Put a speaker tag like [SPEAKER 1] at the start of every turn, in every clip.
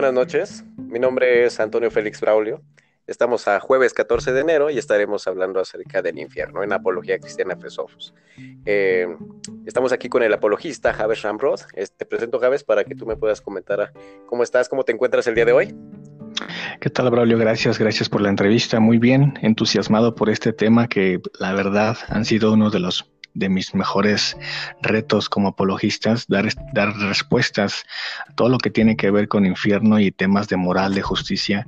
[SPEAKER 1] buenas noches. Mi nombre es Antonio Félix Braulio. Estamos a jueves 14 de enero y estaremos hablando acerca del infierno en Apología Cristiana Fesofos. Eh, estamos aquí con el apologista Javes Ramrod. te presento, Javes, para que tú me puedas comentar cómo estás, cómo te encuentras el día de hoy.
[SPEAKER 2] ¿Qué tal, Braulio? Gracias, gracias por la entrevista. Muy bien, entusiasmado por este tema que la verdad han sido uno de los de mis mejores retos como apologistas, dar, dar respuestas a todo lo que tiene que ver con infierno y temas de moral, de justicia,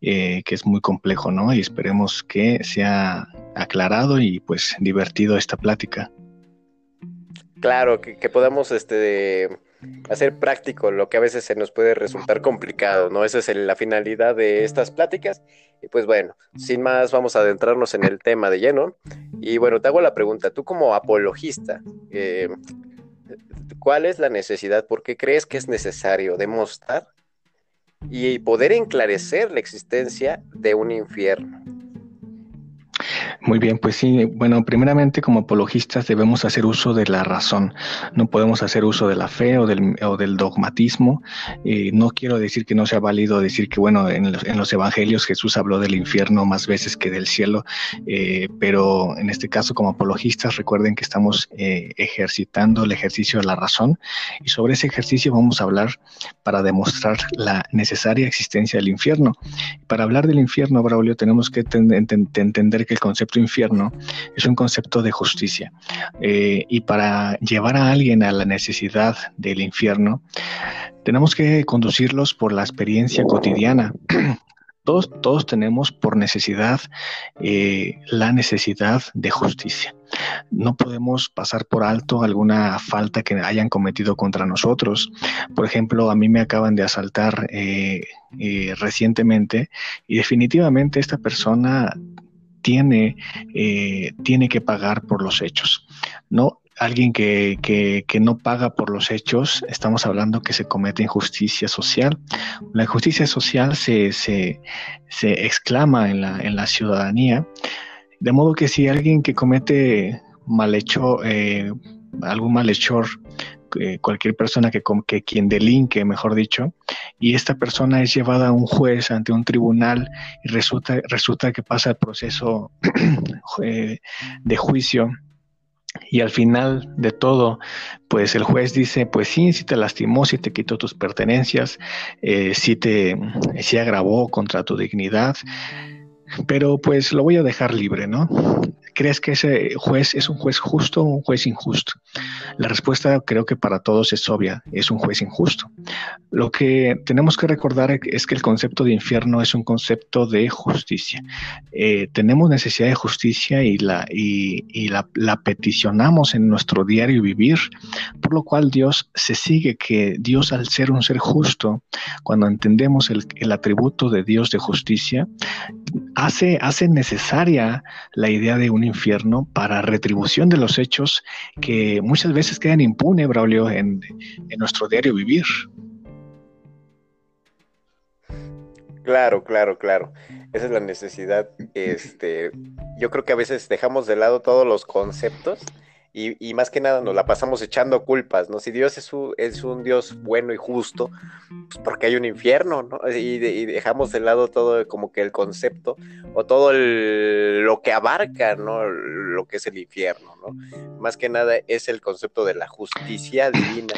[SPEAKER 2] eh, que es muy complejo, ¿no? Y esperemos que sea aclarado y pues divertido esta plática.
[SPEAKER 1] Claro, que, que podamos este hacer práctico lo que a veces se nos puede resultar complicado, ¿no? Esa es la finalidad de estas pláticas. Y pues bueno, sin más, vamos a adentrarnos en el tema de lleno. Y bueno, te hago la pregunta, tú como apologista, eh, ¿cuál es la necesidad? ¿Por qué crees que es necesario demostrar y poder enclarecer la existencia de un infierno?
[SPEAKER 2] Muy bien, pues sí, bueno, primeramente como apologistas debemos hacer uso de la razón, no podemos hacer uso de la fe o del, o del dogmatismo. Eh, no quiero decir que no sea válido decir que, bueno, en los, en los, evangelios Jesús habló del infierno más veces que del cielo, eh, pero en este caso como apologistas recuerden que estamos eh, ejercitando el ejercicio de la razón y sobre ese ejercicio vamos a hablar para demostrar la necesaria existencia del infierno. Para hablar del infierno, Braulio, tenemos que entender que el concepto infierno es un concepto de justicia. Eh, y para llevar a alguien a la necesidad del infierno, tenemos que conducirlos por la experiencia cotidiana. Todos, todos tenemos por necesidad eh, la necesidad de justicia. No podemos pasar por alto alguna falta que hayan cometido contra nosotros. Por ejemplo, a mí me acaban de asaltar eh, recientemente y definitivamente esta persona tiene, eh, tiene que pagar por los hechos. No alguien que, que, no paga por los hechos, estamos hablando que se comete injusticia social. La injusticia social se, se, exclama en la, en la, ciudadanía, de modo que si alguien que comete malhecho, eh, algún malhechor eh, cualquier persona que, quien delinque, mejor dicho, y esta persona es llevada a un juez ante un tribunal y resulta, resulta que pasa el proceso de juicio y al final de todo, pues el juez dice, pues sí, si te lastimó, si te quitó tus pertenencias, eh, si te agravó contra tu dignidad, pero pues lo voy a dejar libre, ¿no? ¿Crees que ese juez es un juez justo o un juez injusto? La respuesta creo que para todos es obvia, es un juez injusto. Lo que tenemos que recordar es que el concepto de infierno es un concepto de justicia. Eh, tenemos necesidad de justicia y, la, y, la, peticionamos en nuestro diario vivir, por lo cual Dios se sigue que Dios al ser un ser justo, cuando entendemos el, el atributo de Dios de justicia, hace, hace necesaria la idea de un infierno para retribución de los hechos que muchas veces quedan impunes, Braulio, en, en nuestro diario vivir.
[SPEAKER 1] Claro, claro, claro. Esa es la necesidad. Este, yo creo que a veces dejamos de lado todos los conceptos y, más que nada nos la pasamos echando culpas, ¿no? Si Dios es un, es un Dios bueno y justo, pues porque hay un infierno, ¿no? Y, dejamos de lado todo como que el concepto o todo lo que abarca, ¿no? Lo que es el infierno, ¿no? Más que nada es el concepto de la justicia divina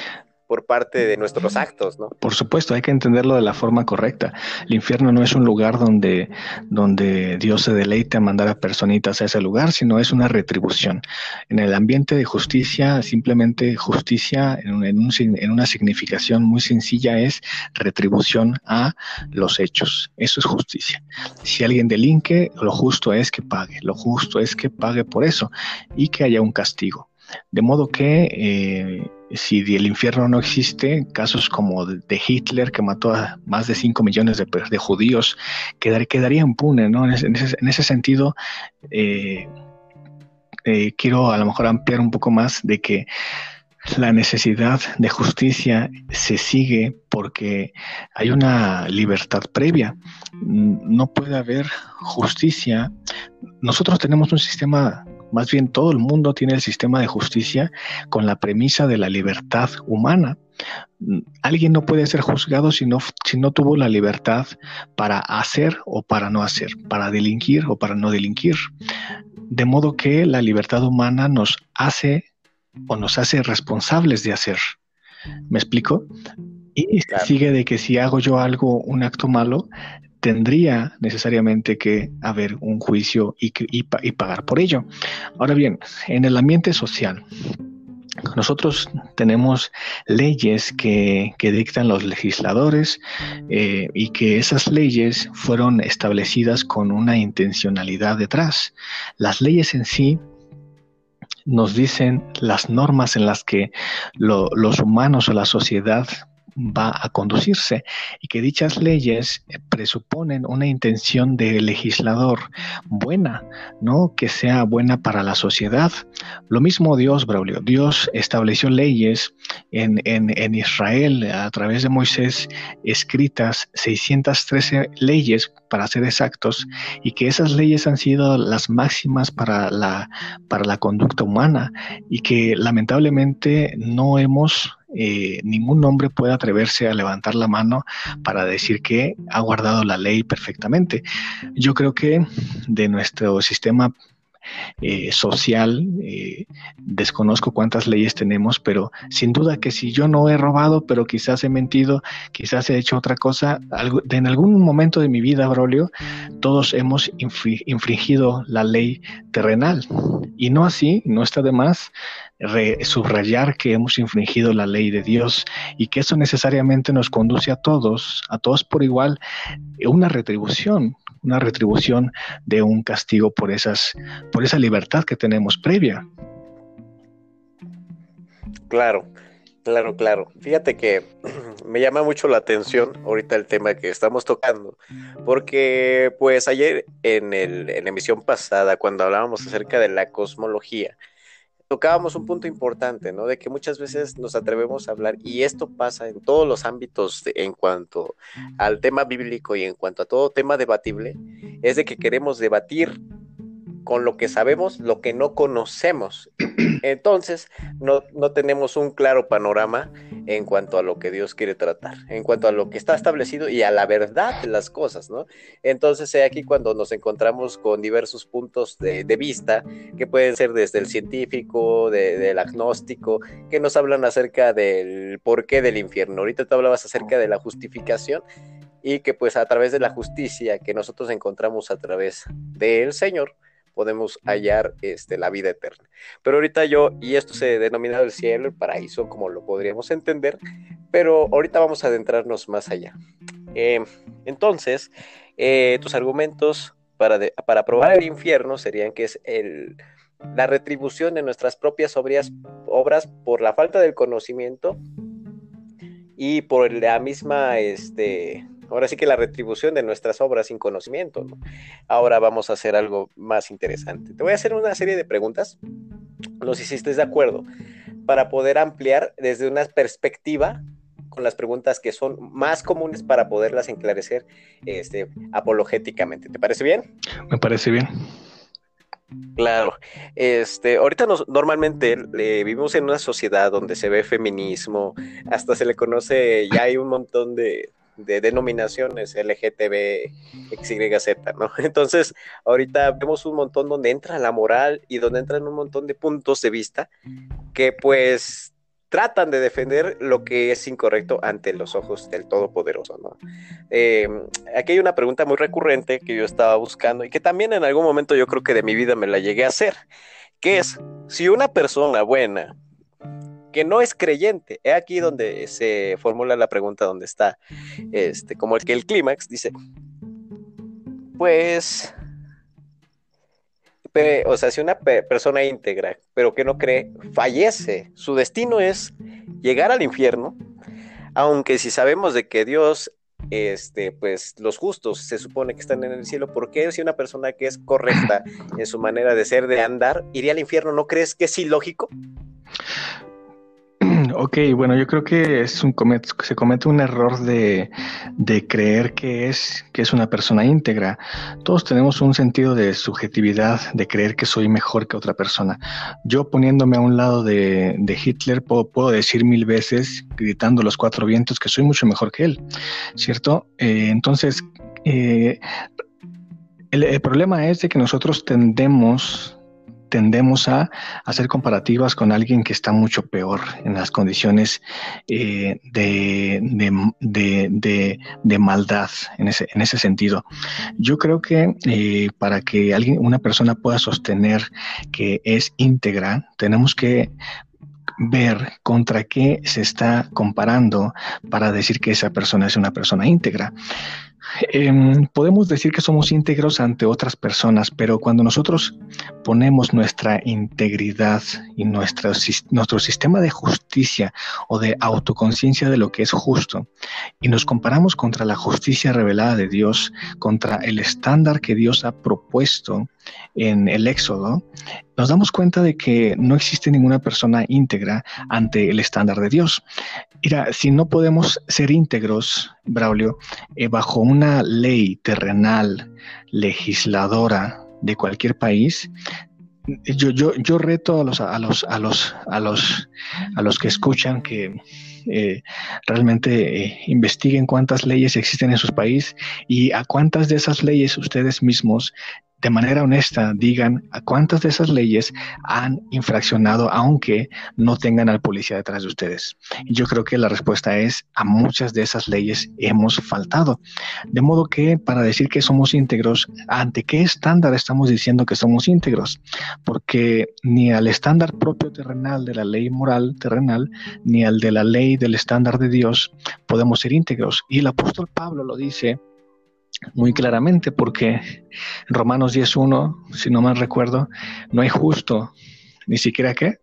[SPEAKER 1] por parte de nuestros actos, ¿no?
[SPEAKER 2] Por supuesto, hay que entenderlo de la forma correcta. El infierno no es un lugar donde, donde Dios se deleite a mandar a personitas a ese lugar, sino es una retribución. En el ambiente de justicia, simplemente justicia en, en una significación muy sencilla es retribución a los hechos. Eso es justicia. Si alguien delinque, lo justo es que pague, lo justo es que pague por eso y que haya un castigo. De modo que eh, si el infierno no existe, casos como de Hitler, que mató a más de 5 millones de, judíos, quedar, quedaría impune, ¿no? En ese, sentido, eh, eh, quiero a lo mejor ampliar un poco más de que la necesidad de justicia se sigue porque hay una libertad previa. No puede haber justicia. Nosotros tenemos un sistema más bien todo el mundo tiene el sistema de justicia con la premisa de la libertad humana. Alguien no puede ser juzgado si no, si no tuvo la libertad para hacer o para no hacer, para delinquir o para no delinquir. De modo que la libertad humana nos hace o nos hace responsables de hacer. ¿Me explico? Y sigue de que si hago yo algo, un acto malo, tendría necesariamente que haber un juicio y, y, pagar por ello. Ahora bien, en el ambiente social, nosotros tenemos leyes que, dictan los legisladores eh, y que esas leyes fueron establecidas con una intencionalidad detrás. Las leyes en sí nos dicen las normas en las que los humanos o la sociedad va a conducirse y que dichas leyes presuponen una intención del legislador buena, ¿no? Que sea buena para la sociedad. Lo mismo Dios, Braulio. Dios estableció leyes en, en, Israel a través de Moisés, escritas 613 leyes para ser exactos, y que esas leyes han sido las máximas para la, para la conducta humana y que lamentablemente no hemos eh, ningún hombre puede atreverse a levantar la mano para decir que ha guardado la ley perfectamente. Yo creo que de nuestro sistema eh, social, eh, desconozco cuántas leyes tenemos, pero sin duda que si yo no he robado, pero quizás he mentido, quizás he hecho otra cosa, en algún momento de mi vida, Brolio, todos hemos infringido la ley terrenal. Y no así, no está de más subrayar que hemos infringido la ley de Dios y que eso necesariamente nos conduce a todos, a todos por igual, una retribución, una retribución de un castigo por esas, por esa libertad que tenemos previa.
[SPEAKER 1] Claro, claro, claro. Fíjate que me llama mucho la atención ahorita el tema que estamos tocando, porque pues ayer en, el, en la emisión pasada, cuando hablábamos acerca de la cosmología, tocábamos un punto importante, ¿no? De que muchas veces nos atrevemos a hablar, y esto pasa en todos los ámbitos en cuanto al tema bíblico y en cuanto a todo tema debatible, es de que queremos debatir con lo que sabemos, lo que no conocemos. Entonces, no, no, tenemos un claro panorama en cuanto a lo que Dios quiere tratar, en cuanto a lo que está establecido y a la verdad de las cosas, ¿no? Entonces, aquí cuando nos encontramos con diversos puntos de, vista, que pueden ser desde el científico, del agnóstico, que nos hablan acerca del porqué del infierno. Ahorita tú hablabas acerca de la justificación y que pues a través de la justicia que nosotros encontramos a través del Señor, podemos hallar este, la vida eterna. Pero ahorita yo, y esto se denomina el cielo, el paraíso, como lo podríamos entender, pero ahorita vamos a adentrarnos más allá. Eh, entonces, eh, tus argumentos para, para probar el infierno serían que es el, la retribución de nuestras propias obras por la falta del conocimiento y por la misma este, Ahora sí que la retribución de nuestras obras sin conocimiento. Ahora vamos a hacer algo más interesante. Te voy a hacer una serie de preguntas, no sé si estés de acuerdo, para poder ampliar desde una perspectiva con las preguntas que son más comunes para poderlas enclarecer este, apologéticamente. ¿Te parece bien?
[SPEAKER 2] Me parece bien.
[SPEAKER 1] Claro, este, ahorita nos, normalmente eh, vivimos en una sociedad donde se ve feminismo, hasta se le conoce, ya hay un montón de, de denominaciones LGTB, XYZ, ¿no? Entonces, ahorita vemos un montón donde entra la moral y donde entran un montón de puntos de vista que pues tratan de defender lo que es incorrecto ante los ojos del Todopoderoso, ¿no? Eh, aquí hay una pregunta muy recurrente que yo estaba buscando y que también en algún momento yo creo que de mi vida me la llegué a hacer, que es, si una persona buena que no es creyente. He aquí donde se formula la pregunta donde está, este, como el que el clímax dice, pues, o sea, si una persona íntegra, pero que no cree, fallece, su destino es llegar al infierno, aunque si sabemos de que Dios este, pues los justos se supone que están en el cielo, ¿por qué si una persona que es correcta en su manera de ser, de andar, iría al infierno? ¿No crees que es ilógico?
[SPEAKER 2] Ok, bueno, yo creo que es un se comete un error de, creer que es, que es una persona íntegra. Todos tenemos un sentido de subjetividad, de creer que soy mejor que otra persona. Yo poniéndome a un lado de, Hitler puedo, decir mil veces, gritando los cuatro vientos, que soy mucho mejor que él, ¿cierto? Eh, entonces, eh, el, el problema es de que nosotros tendemos tendemos a hacer comparativas con alguien que está mucho peor en las condiciones eh, de, maldad en ese, en ese sentido. Yo creo que eh, para que alguien, una persona pueda sostener que es íntegra, tenemos que ver contra qué se está comparando para decir que esa persona es una persona íntegra. Em, podemos decir que somos íntegros ante otras personas, pero cuando nosotros ponemos nuestra integridad y nuestro, nuestro sistema de justicia o de autoconciencia de lo que es justo y nos comparamos contra la justicia revelada de Dios, contra el estándar que Dios ha propuesto en el Éxodo, nos damos cuenta de que no existe ninguna persona íntegra ante el estándar de Dios. Mira, si no podemos ser íntegros, Braulio, eh, bajo una ley terrenal, legisladora de cualquier país, yo, yo, yo reto a los, a los, a los, a los, a los que escuchan que eh, realmente eh, investiguen cuántas leyes existen en sus países y a cuántas de esas leyes ustedes mismos de manera honesta digan a cuántas de esas leyes han infraccionado aunque no tengan al policía detrás de ustedes. Yo creo que la respuesta es a muchas de esas leyes hemos faltado. De modo que para decir que somos íntegros, ¿ante qué estándar estamos diciendo que somos íntegros? Porque ni al estándar propio terrenal de la ley moral terrenal, ni al de la ley del estándar de Dios podemos ser íntegros. Y el apóstol Pablo lo dice muy claramente porque en Romanos 10.1, si no mal recuerdo, no hay justo, ni siquiera qué?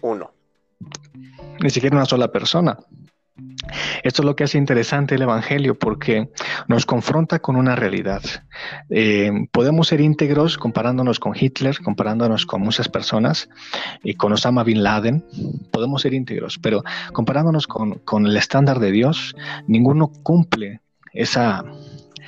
[SPEAKER 1] Uno.
[SPEAKER 2] Ni siquiera una sola persona. Esto es lo que hace interesante el Evangelio porque nos confronta con una realidad. Eh, podemos ser íntegros comparándonos con Hitler, comparándonos con muchas personas y con Osama Bin Laden. Podemos ser íntegros, pero comparándonos con, con el estándar de Dios, ninguno cumple esa,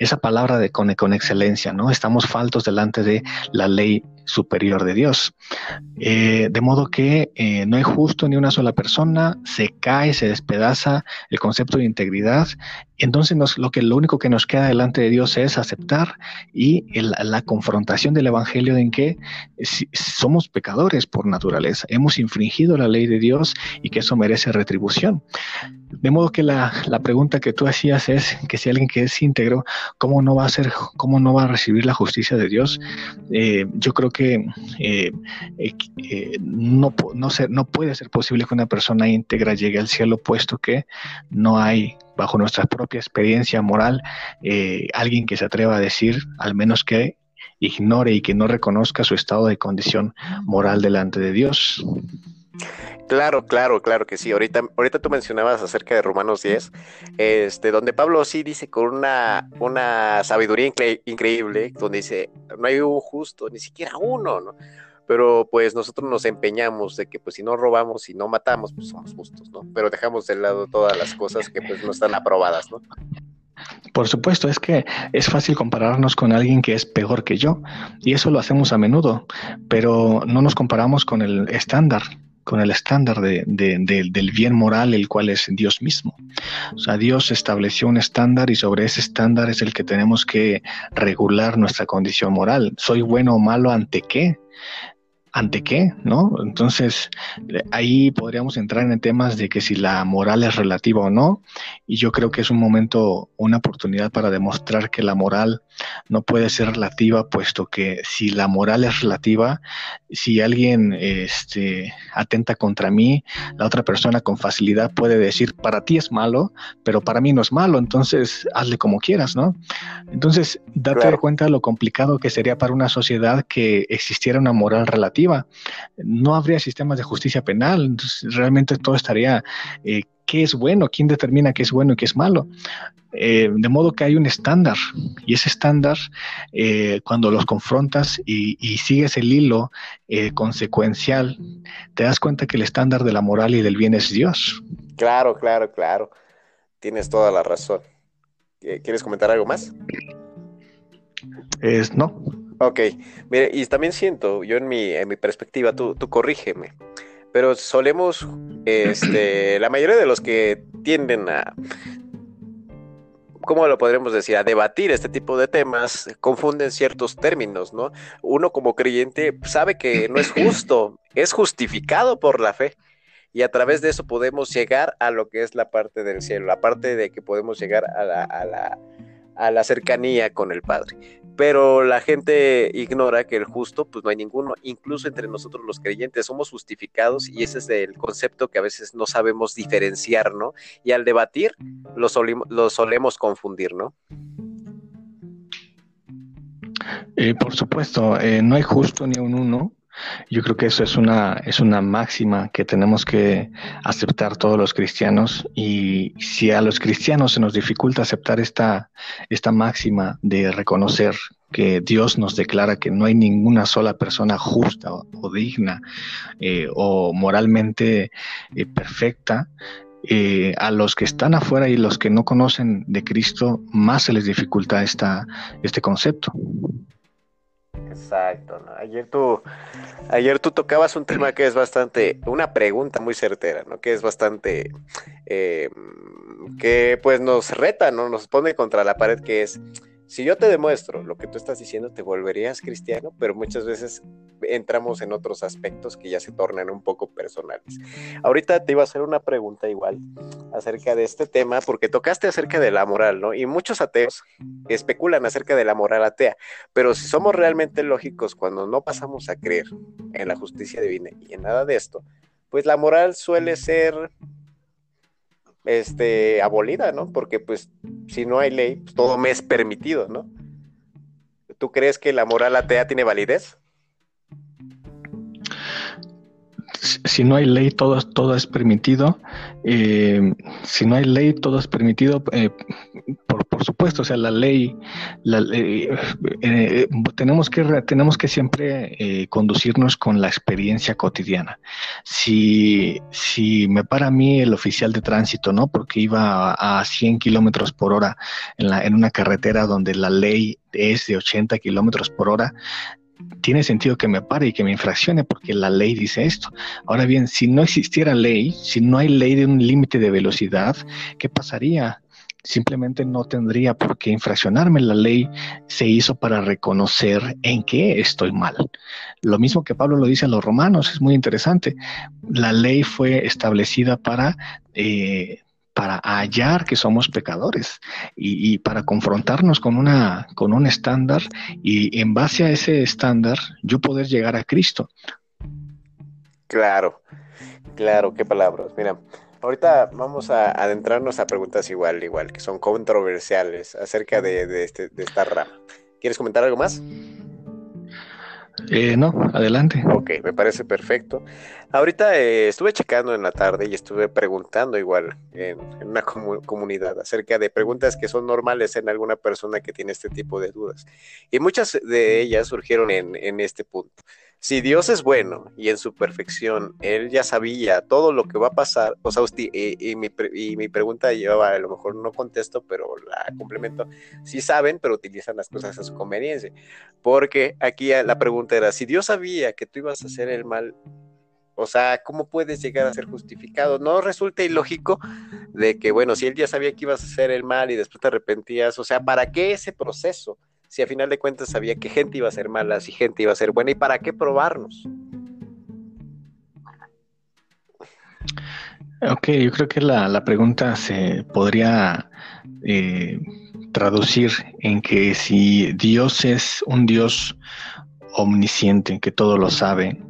[SPEAKER 2] esa palabra de con, con excelencia, ¿no? Estamos faltos delante de la ley superior de Dios. Eh, de modo que eh, no hay justo ni una sola persona, se cae, se despedaza el concepto de integridad. Entonces lo, que, lo único que nos queda delante de Dios es aceptar y la confrontación del Evangelio en que somos pecadores por naturaleza, hemos infringido la ley de Dios y que eso merece retribución. De modo que la, pregunta que tú hacías es que si alguien que es íntegro, ¿cómo no va a ser, cómo no va a recibir la justicia de Dios? Eh, yo creo que eh, eh, no, no, no puede ser posible que una persona íntegra llegue al cielo, puesto que no hay, bajo nuestra propia experiencia moral, alguien que se atreva a decir, al menos que ignore y que no reconozca su estado de condición moral delante de Dios.
[SPEAKER 1] Claro, claro, claro que sí. Ahorita, ahorita tú mencionabas acerca de Romanos 10, este, donde Pablo sí dice con una, una sabiduría increíble, donde dice, no hay un justo, ni siquiera uno, ¿no? Pero pues nosotros nos empeñamos de que pues si no robamos y no matamos, pues somos justos, ¿no? Pero dejamos de lado todas las cosas que pues no están aprobadas, ¿no?
[SPEAKER 2] Por supuesto, es que es fácil compararnos con alguien que es peor que yo, y eso lo hacemos a menudo, pero no nos comparamos con el estándar con el estándar de, del bien moral, el cual es Dios mismo. O sea, Dios estableció un estándar y sobre ese estándar es el que tenemos que regular nuestra condición moral. ¿Soy bueno o malo ante qué? ¿Ante qué? ¿No? Entonces, ahí podríamos entrar en temas de que si la moral es relativa o no, y yo creo que es un momento, una oportunidad para demostrar que la moral no puede ser relativa, puesto que si la moral es relativa, si alguien este, atenta contra mí, la otra persona con facilidad puede decir, para ti es malo, pero para mí no es malo, entonces hazle como quieras, ¿no? Entonces, date cuenta de lo complicado que sería para una sociedad que existiera una moral relativa no habría sistemas de justicia penal, entonces realmente todo estaría, eh, ¿qué es bueno? ¿Quién determina qué es bueno y qué es malo? Eh, de modo que hay un estándar y ese estándar, eh, cuando los confrontas y, y sigues el hilo consecuencial, te das cuenta que el estándar de la moral y del bien es Dios.
[SPEAKER 1] Claro, claro, claro. Tienes toda la razón. ¿Quieres comentar algo más?
[SPEAKER 2] Es no.
[SPEAKER 1] Ok, mire, y también siento, yo en mi, en mi perspectiva, tú, tú corrígeme, pero solemos, este, la mayoría de los que tienden a, ¿cómo lo podremos decir? A debatir este tipo de temas, confunden ciertos términos, ¿no? Uno como creyente sabe que no es justo, es justificado por la fe. Y a través de eso podemos llegar a lo que es la parte del cielo, la parte de que podemos llegar a la, a la, a la cercanía con el Padre pero la gente ignora que el justo, pues no hay ninguno, incluso entre nosotros los creyentes somos justificados y ese es el concepto que a veces no sabemos diferenciar, ¿no? Y al debatir lo, solemos confundir, ¿no?
[SPEAKER 2] Eh, por supuesto, eh, no hay justo ni un uno, yo creo que eso es una, es una máxima que tenemos que aceptar todos los cristianos y si a los cristianos se nos dificulta aceptar esta, esta máxima de reconocer que Dios nos declara que no hay ninguna sola persona justa o, digna eh, o moralmente eh, perfecta, eh, a los que están afuera y los que no conocen de Cristo, más se les dificulta esta, este concepto.
[SPEAKER 1] Exacto, ayer tú, ayer tú tocabas un tema que es bastante, una pregunta muy certera, ¿no? Que es bastante, eh, que pues nos reta, ¿no? Nos pone contra la pared, que es, si yo te demuestro lo que tú estás diciendo, te volverías cristiano, pero muchas veces entramos en otros aspectos que ya se tornan un poco personales. Ahorita te iba a hacer una pregunta igual acerca de este tema, porque tocaste acerca de la moral, ¿no? Y muchos ateos especulan acerca de la moral atea, pero si somos realmente lógicos cuando no pasamos a creer en la justicia divina y en nada de esto, pues la moral suele ser este, abolida, ¿no? Porque pues si no hay ley, pues, todo me es permitido, ¿no? ¿Tú crees que la moral atea tiene validez?
[SPEAKER 2] Si no hay ley, todo, todo es permitido. Eh, si no hay ley, todo es permitido. Eh, por, supuesto, o sea, la ley, la, eh, tenemos, que, tenemos que siempre conducirnos con la experiencia cotidiana. Si, si me para a mí el oficial de tránsito, ¿no? Porque iba a, 100 kilómetros por hora en, la, en una carretera donde la ley es de 80 kilómetros por hora, tiene sentido que me pare y que me infraccione porque la ley dice esto. Ahora bien, si no existiera ley, si no hay ley de un límite de velocidad, ¿qué pasaría? Simplemente no tendría por qué infraccionarme. La ley se hizo para reconocer en qué estoy mal. Lo mismo que Pablo lo dice a los romanos, es muy interesante. La ley fue establecida para eh, para hallar que somos pecadores y, para confrontarnos con, una, con un estándar y en base a ese estándar yo poder llegar a Cristo.
[SPEAKER 1] Claro, claro, qué palabras. Mira, ahorita vamos a adentrarnos a preguntas igual, igual, que son controversiales acerca de, de, este, de esta rama. ¿Quieres comentar algo más?
[SPEAKER 2] Eh, no, adelante.
[SPEAKER 1] Ok, me parece perfecto. Ahorita eh, estuve checando en la tarde y estuve preguntando igual en, una comunidad acerca de preguntas que son normales en alguna persona que tiene este tipo de dudas. Y muchas de ellas surgieron en, en este punto si Dios es bueno y en su perfección, Él ya sabía todo lo que va a pasar, o sea, y, mi, pregunta llevaba, a lo mejor no contesto, pero la complemento, sí saben, pero utilizan las cosas a su conveniencia, porque aquí la pregunta era, si Dios sabía que tú ibas a hacer el mal, o sea, ¿cómo puedes llegar a ser justificado? ¿No resulta ilógico de que, bueno, si Él ya sabía que ibas a hacer el mal y después te arrepentías, o sea, ¿para qué ese proceso? Si a final de cuentas sabía que gente iba a ser mala, si gente iba a ser buena y para qué probarnos.
[SPEAKER 2] Ok, yo creo que la, pregunta se podría eh, traducir en que si Dios es un Dios omnisciente, que todo lo sabe,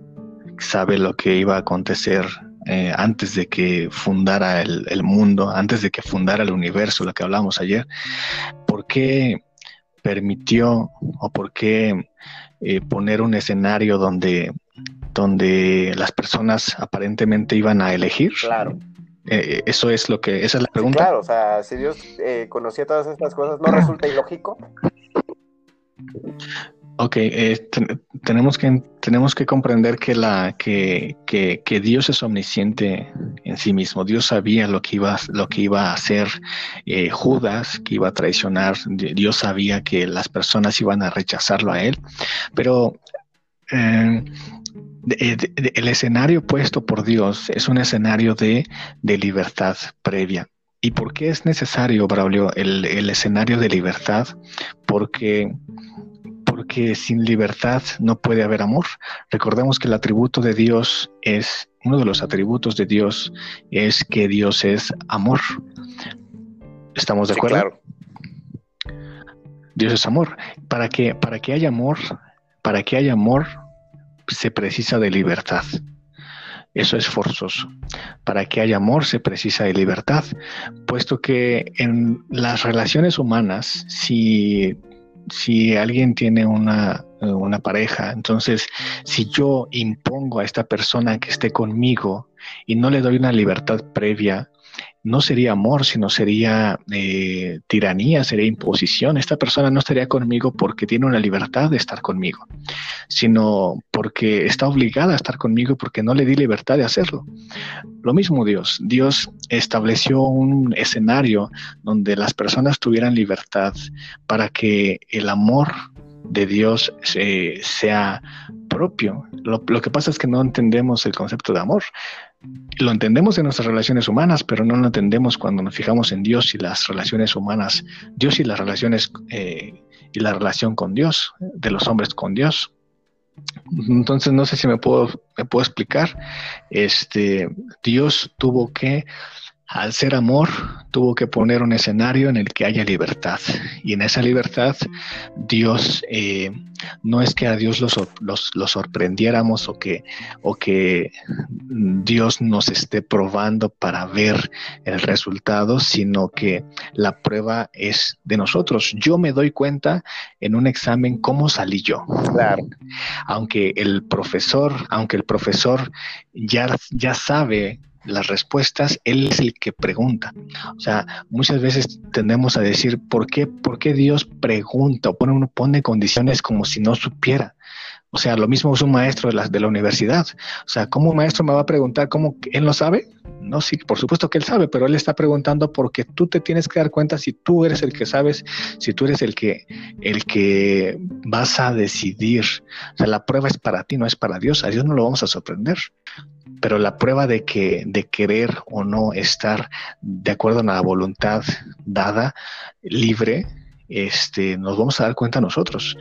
[SPEAKER 2] sabe lo que iba a acontecer eh, antes de que fundara el, el, mundo, antes de que fundara el universo, lo que hablamos ayer, ¿por qué permitió o por qué eh, poner un escenario donde donde las personas aparentemente iban a elegir.
[SPEAKER 1] Claro.
[SPEAKER 2] Eh, eso es lo que, esa es la pregunta.
[SPEAKER 1] claro, o sea, si Dios eh, conocía todas estas cosas, ¿no resulta ilógico?
[SPEAKER 2] Ok, eh, tenemos, que, tenemos que comprender que, la, que, que, Dios es omnisciente en sí mismo. Dios sabía lo que iba, lo que iba a hacer eh, Judas, que iba a traicionar. Dios sabía que las personas iban a rechazarlo a él. Pero eh, el escenario puesto por Dios es un escenario de, de libertad previa. ¿Y por qué es necesario, Braulio, el, el escenario de libertad? Porque porque sin libertad no puede haber amor. Recordemos que el atributo de Dios es, uno de los atributos de Dios es que Dios es amor. ¿Estamos de acuerdo? claro. Dios es amor. Para que, para que haya amor, para que haya amor, se precisa de libertad. Eso es forzoso. Para que haya amor se precisa de libertad, puesto que en las relaciones humanas, si si alguien tiene una, una, pareja, entonces si yo impongo a esta persona que esté conmigo y no le doy una libertad previa, no sería amor, sino sería eh, tiranía, sería imposición. Esta persona no estaría conmigo porque tiene una libertad de estar conmigo, sino porque está obligada a estar conmigo porque no le di libertad de hacerlo. Lo mismo Dios. Dios estableció un escenario donde las personas tuvieran libertad para que el amor de Dios sea propio. Lo, que pasa es que no entendemos el concepto de amor lo entendemos en nuestras relaciones humanas, pero no lo entendemos cuando nos fijamos en Dios y las relaciones humanas, Dios y las relaciones eh, y la relación con Dios, de los hombres con Dios. Entonces no sé si me puedo, me puedo explicar. Este Dios tuvo que al ser amor, tuvo que poner un escenario en el que haya libertad. Y en esa libertad, Dios, eh, no es que a Dios lo sorprendiéramos o que, o que Dios nos esté probando para ver el resultado, sino que la prueba es de nosotros. Yo me doy cuenta en un examen cómo salí yo.
[SPEAKER 1] Claro.
[SPEAKER 2] Aunque el profesor, aunque el profesor ya, ya sabe las respuestas, él es el que pregunta. O sea, muchas veces tendemos a decir, ¿por qué, por qué Dios pregunta o pone, pone condiciones como si no supiera? O sea, lo mismo es un maestro de la, de la universidad. O sea, ¿cómo un maestro me va a preguntar cómo él no sabe? No, sí, por supuesto que él sabe, pero él está preguntando porque tú te tienes que dar cuenta si tú eres el que sabes, si tú eres el que, el que vas a decidir. O sea, la prueba es para ti, no es para Dios. A Dios no lo vamos a sorprender pero la prueba de que de querer o no estar de acuerdo a la voluntad dada libre este nos vamos a dar cuenta nosotros.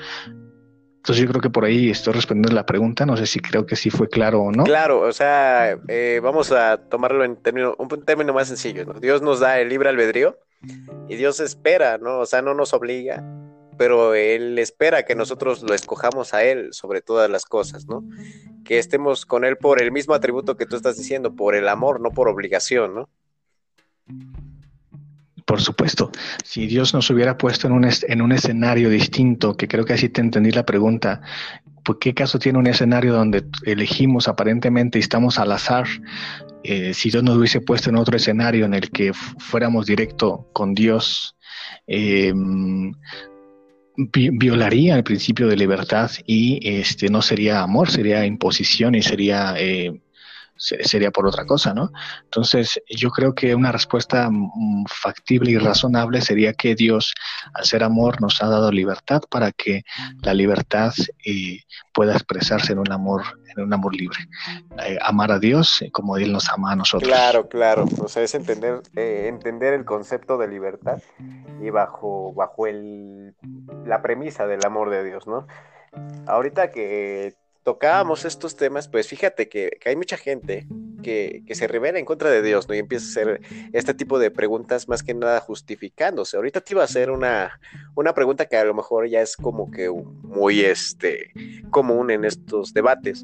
[SPEAKER 2] Entonces yo creo que por ahí estoy respondiendo la pregunta no sé si creo que sí fue claro o no.
[SPEAKER 1] Claro o sea eh, vamos a tomarlo en término un término más sencillo Dios nos da el libre albedrío y Dios espera no o sea no nos obliga pero Él espera que nosotros lo escojamos a Él sobre todas las cosas, ¿no? Que estemos con Él por el mismo atributo que tú estás diciendo, por el amor, no por obligación, ¿no?
[SPEAKER 2] Por supuesto, si Dios nos hubiera puesto en un, en un escenario distinto, que creo que así te entendí la pregunta, ¿por qué caso tiene un escenario donde elegimos aparentemente y estamos al azar? Eh, si Dios nos hubiese puesto en otro escenario en el que fuéramos directo con Dios, eh, violaría el principio de libertad y este no sería amor, sería imposición y sería eh, sería por otra cosa, ¿no? Entonces, yo creo que una respuesta mm, factible y razonable sería que Dios, al ser amor, nos ha dado libertad para que la libertad eh, pueda expresarse en un amor, un amor libre. Eh, amar a Dios como Él nos ama a nosotros.
[SPEAKER 1] Claro, claro. O sea, es entender, eh, entender el concepto de libertad y bajo, bajo el, la premisa del amor de Dios, ¿no? Ahorita que tocábamos estos temas, pues fíjate que, hay mucha gente que, se revela en contra de Dios, ¿no? Y empieza a hacer este tipo de preguntas más que nada justificándose. Ahorita te iba a hacer una, una pregunta que a lo mejor ya es como que muy este, común en estos debates,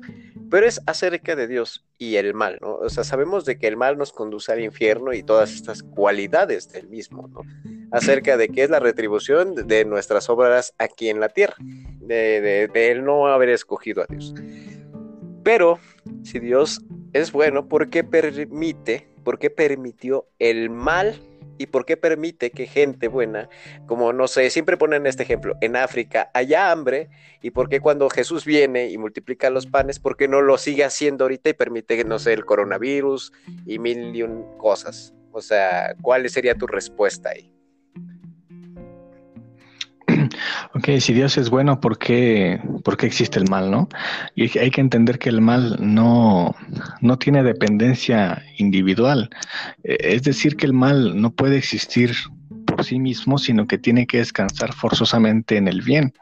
[SPEAKER 1] pero es acerca de Dios y el mal, ¿no? O sea, sabemos de que el mal nos conduce al infierno y todas estas cualidades del mismo, ¿no? Acerca de qué es la retribución de nuestras obras aquí en la tierra, de, de, de él no haber escogido a Dios. Pero si Dios es bueno, ¿por qué permite, por qué permitió el mal y por qué permite que gente buena, como no sé, siempre ponen este ejemplo, en África haya hambre y por qué cuando Jesús viene y multiplica los panes, por qué no lo sigue haciendo ahorita y permite, no sé, el coronavirus y mil y un cosas? O sea, ¿cuál sería tu respuesta ahí?
[SPEAKER 2] Ok, si Dios es bueno, ¿por qué, ¿por qué existe el mal, no? Y hay que entender que el mal no, no tiene dependencia individual. E, es decir, que el mal no puede existir por sí mismo, sino que tiene que descansar forzosamente en el bien.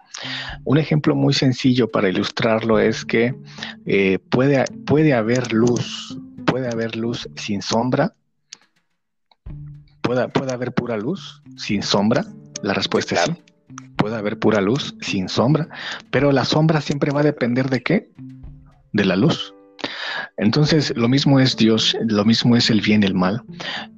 [SPEAKER 2] Un ejemplo muy sencillo para ilustrarlo es que eh, puede, puede haber luz, puede haber luz sin sombra, puede, puede haber pura luz sin sombra. La respuesta es sí puede haber pura luz sin sombra, pero la sombra siempre va a depender de qué? De la luz. Entonces, lo mismo es Dios, lo mismo es el bien y el mal.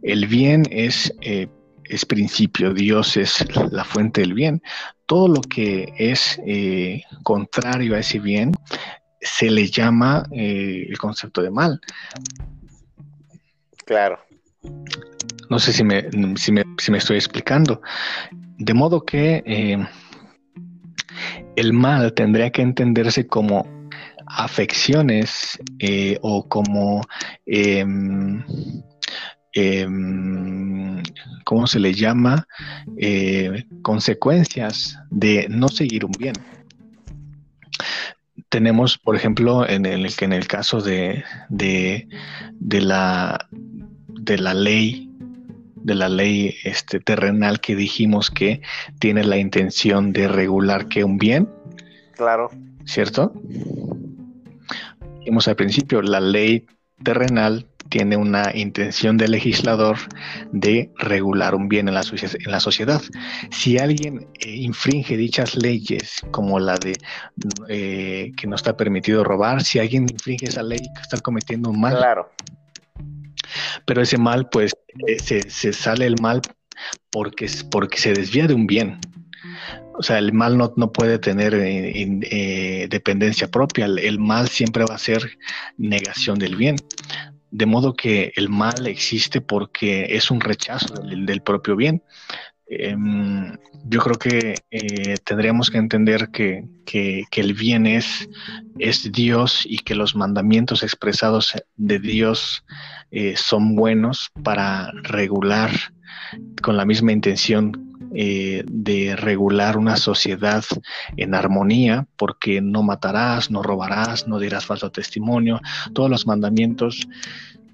[SPEAKER 2] El bien es, eh, es principio, Dios es la fuente del bien. Todo lo que es eh, contrario a ese bien se le llama eh, el concepto de mal.
[SPEAKER 1] Claro.
[SPEAKER 2] No sé si me, si me, si me estoy explicando. De modo que eh, el mal tendría que entenderse como afecciones eh, o como, em, ¿cómo se le llama? Eh, consecuencias de no seguir un bien. Tenemos, por ejemplo, en el, en el caso de, de, de la, de la ley de la ley este, terrenal que dijimos que tiene la intención de regular que un bien.
[SPEAKER 1] Claro.
[SPEAKER 2] ¿Cierto? Dijimos al principio, la ley terrenal tiene una intención del legislador de regular un bien en la, en la sociedad. Si alguien eh, infringe dichas leyes, como la de eh, que no está permitido robar, si alguien infringe esa ley, está cometiendo un mal.
[SPEAKER 1] Claro.
[SPEAKER 2] Pero ese mal, pues, eh, se, sale el mal porque, porque se desvía de un bien. O sea, el mal no, puede tener eh, eh, dependencia propia. El, mal siempre va a ser negación del bien. De modo que el mal existe porque es un rechazo del, propio bien. Em, yo creo que tendríamos que entender que, el bien es, es Dios y que los mandamientos expresados de Dios eh, son buenos para regular con la misma intención eh, de regular una sociedad en armonía, porque no matarás, no robarás, no dirás falso testimonio. Todos los mandamientos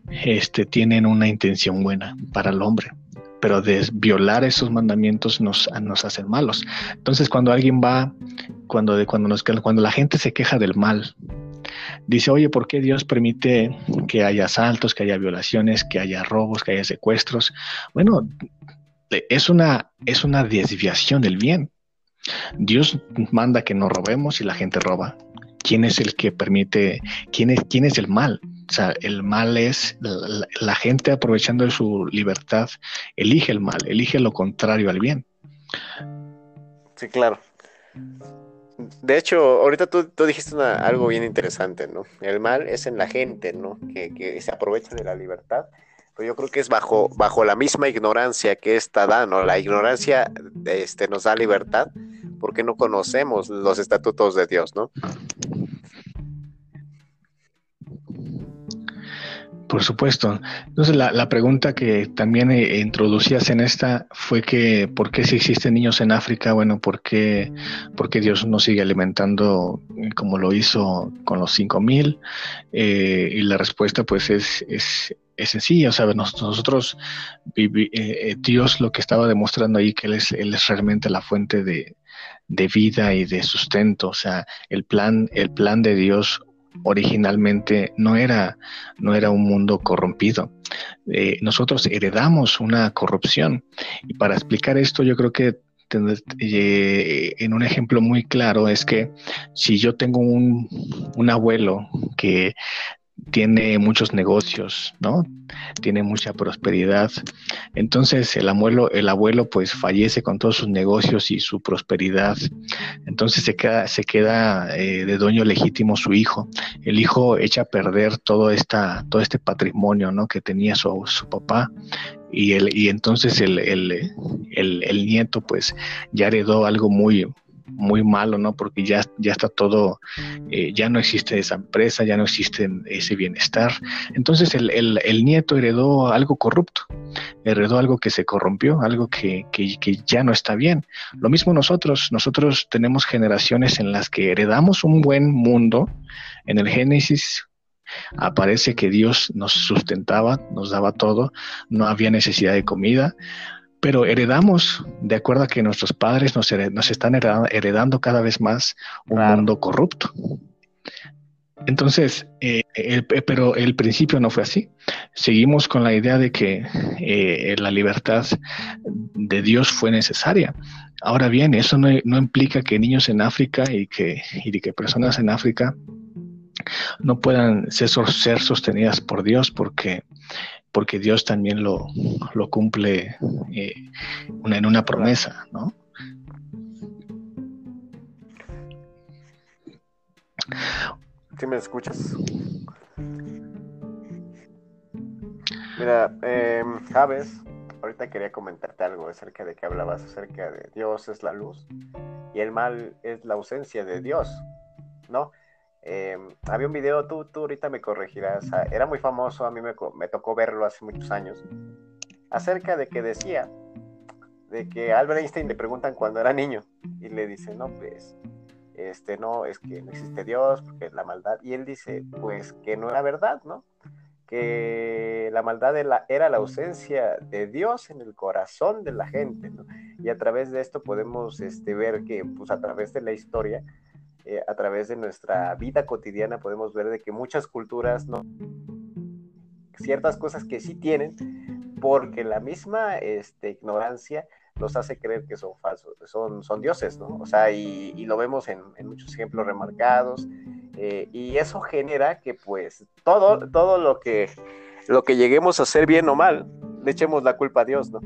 [SPEAKER 2] este, tienen una intención buena para el hombre, pero de violar esos mandamientos nos, nos hacen malos. Entonces, cuando alguien va, cuando, cuando, nos, cuando la gente se queja del mal, dice, oye, ¿por qué Dios permite que haya asaltos, que haya violaciones, que haya robos, que haya secuestros? Bueno, es una, es una desviación del bien. Dios manda que no robemos y la gente roba. ¿Quién es el que permite, quién es, quién es el mal? O sea, el mal es la, gente aprovechando de su libertad, elige el mal, elige lo contrario al bien.
[SPEAKER 1] Sí, claro. De hecho, ahorita tú, dijiste algo bien interesante, ¿no? El mal es en la gente, ¿no? Que, se aprovecha de la libertad. Pero yo creo que es bajo, bajo la misma ignorancia que esta da, ¿no? La ignorancia este, nos da libertad porque no conocemos los estatutos de Dios, ¿no?
[SPEAKER 2] Por supuesto. Entonces, la, pregunta que también eh, introducías en esta fue que, ¿por qué si existen niños en África? Bueno, ¿por qué, Dios no sigue alimentando eh, como lo hizo con los 5000? Eh, y la respuesta, pues, es, es, es sencilla. O sea, nosotros, Dios lo que estaba demostrando ahí, que Él es, él es realmente la fuente de, de vida y de sustento. O sea, el plan, el plan de Dios originalmente no era, no era un mundo corrompido. Eh, nosotros heredamos una corrupción. Y para explicar esto, yo creo que eh, en un ejemplo muy claro es que si yo tengo un, un abuelo que tiene muchos negocios, ¿no? Tiene mucha prosperidad. Entonces el abuelo, el abuelo pues fallece con todos sus negocios y su prosperidad. Entonces se queda, se queda eh, de dueño legítimo su hijo. El hijo echa a perder todo, esta, todo este patrimonio, ¿no? Que tenía su, su papá. Y, el, y entonces el, el, el nieto pues ya heredó algo muy, muy malo, ¿no? Porque ya, ya está todo, eh, ya no existe esa empresa, ya no existe ese bienestar. Entonces el, el, nieto heredó algo corrupto, heredó algo que se corrompió, algo que, que, que, ya no está bien. Lo mismo nosotros, nosotros tenemos generaciones en las que heredamos un buen mundo. En el Génesis aparece que Dios nos sustentaba, nos daba todo, no había necesidad de comida, pero heredamos, de acuerdo a que nuestros padres nos, nos están heredando, cada vez más un mundo corrupto. Entonces, eh, pero el principio no fue así. Seguimos con la idea de que eh, la libertad de Dios fue necesaria. Ahora bien, eso no, implica que niños en África y que, y que personas en África no puedan ser, ser sostenidas por Dios, porque porque Dios también lo, lo cumple eh, una, en una promesa, ¿no?
[SPEAKER 1] ¿Sí me escuchas? Mira, eh, Javes, ahorita quería comentarte algo acerca de que hablabas acerca de Dios es la luz y el mal es la ausencia de Dios, ¿no? Eh, había un video, tú, tú ahorita me corregirás, era muy famoso, a mí me, me, tocó verlo hace muchos años, acerca de que decía, de que Albert Einstein le preguntan cuando era niño y le dice, no, pues, este, no, es que no existe Dios, porque la maldad, y él dice, pues, que no era verdad, ¿no? Que la maldad era la ausencia de Dios en el corazón de la gente, ¿no? Y a través de esto podemos este, ver que, pues, a través de la historia, eh, a través de nuestra vida cotidiana podemos ver de que muchas culturas no ciertas cosas que sí tienen porque la misma este, ignorancia los hace creer que son falsos, son, son dioses, ¿no? O sea, y, lo vemos en, muchos ejemplos remarcados, eh, y eso genera que pues todo, todo lo que, lo que lleguemos a hacer bien o mal, le echemos la culpa a Dios, ¿no?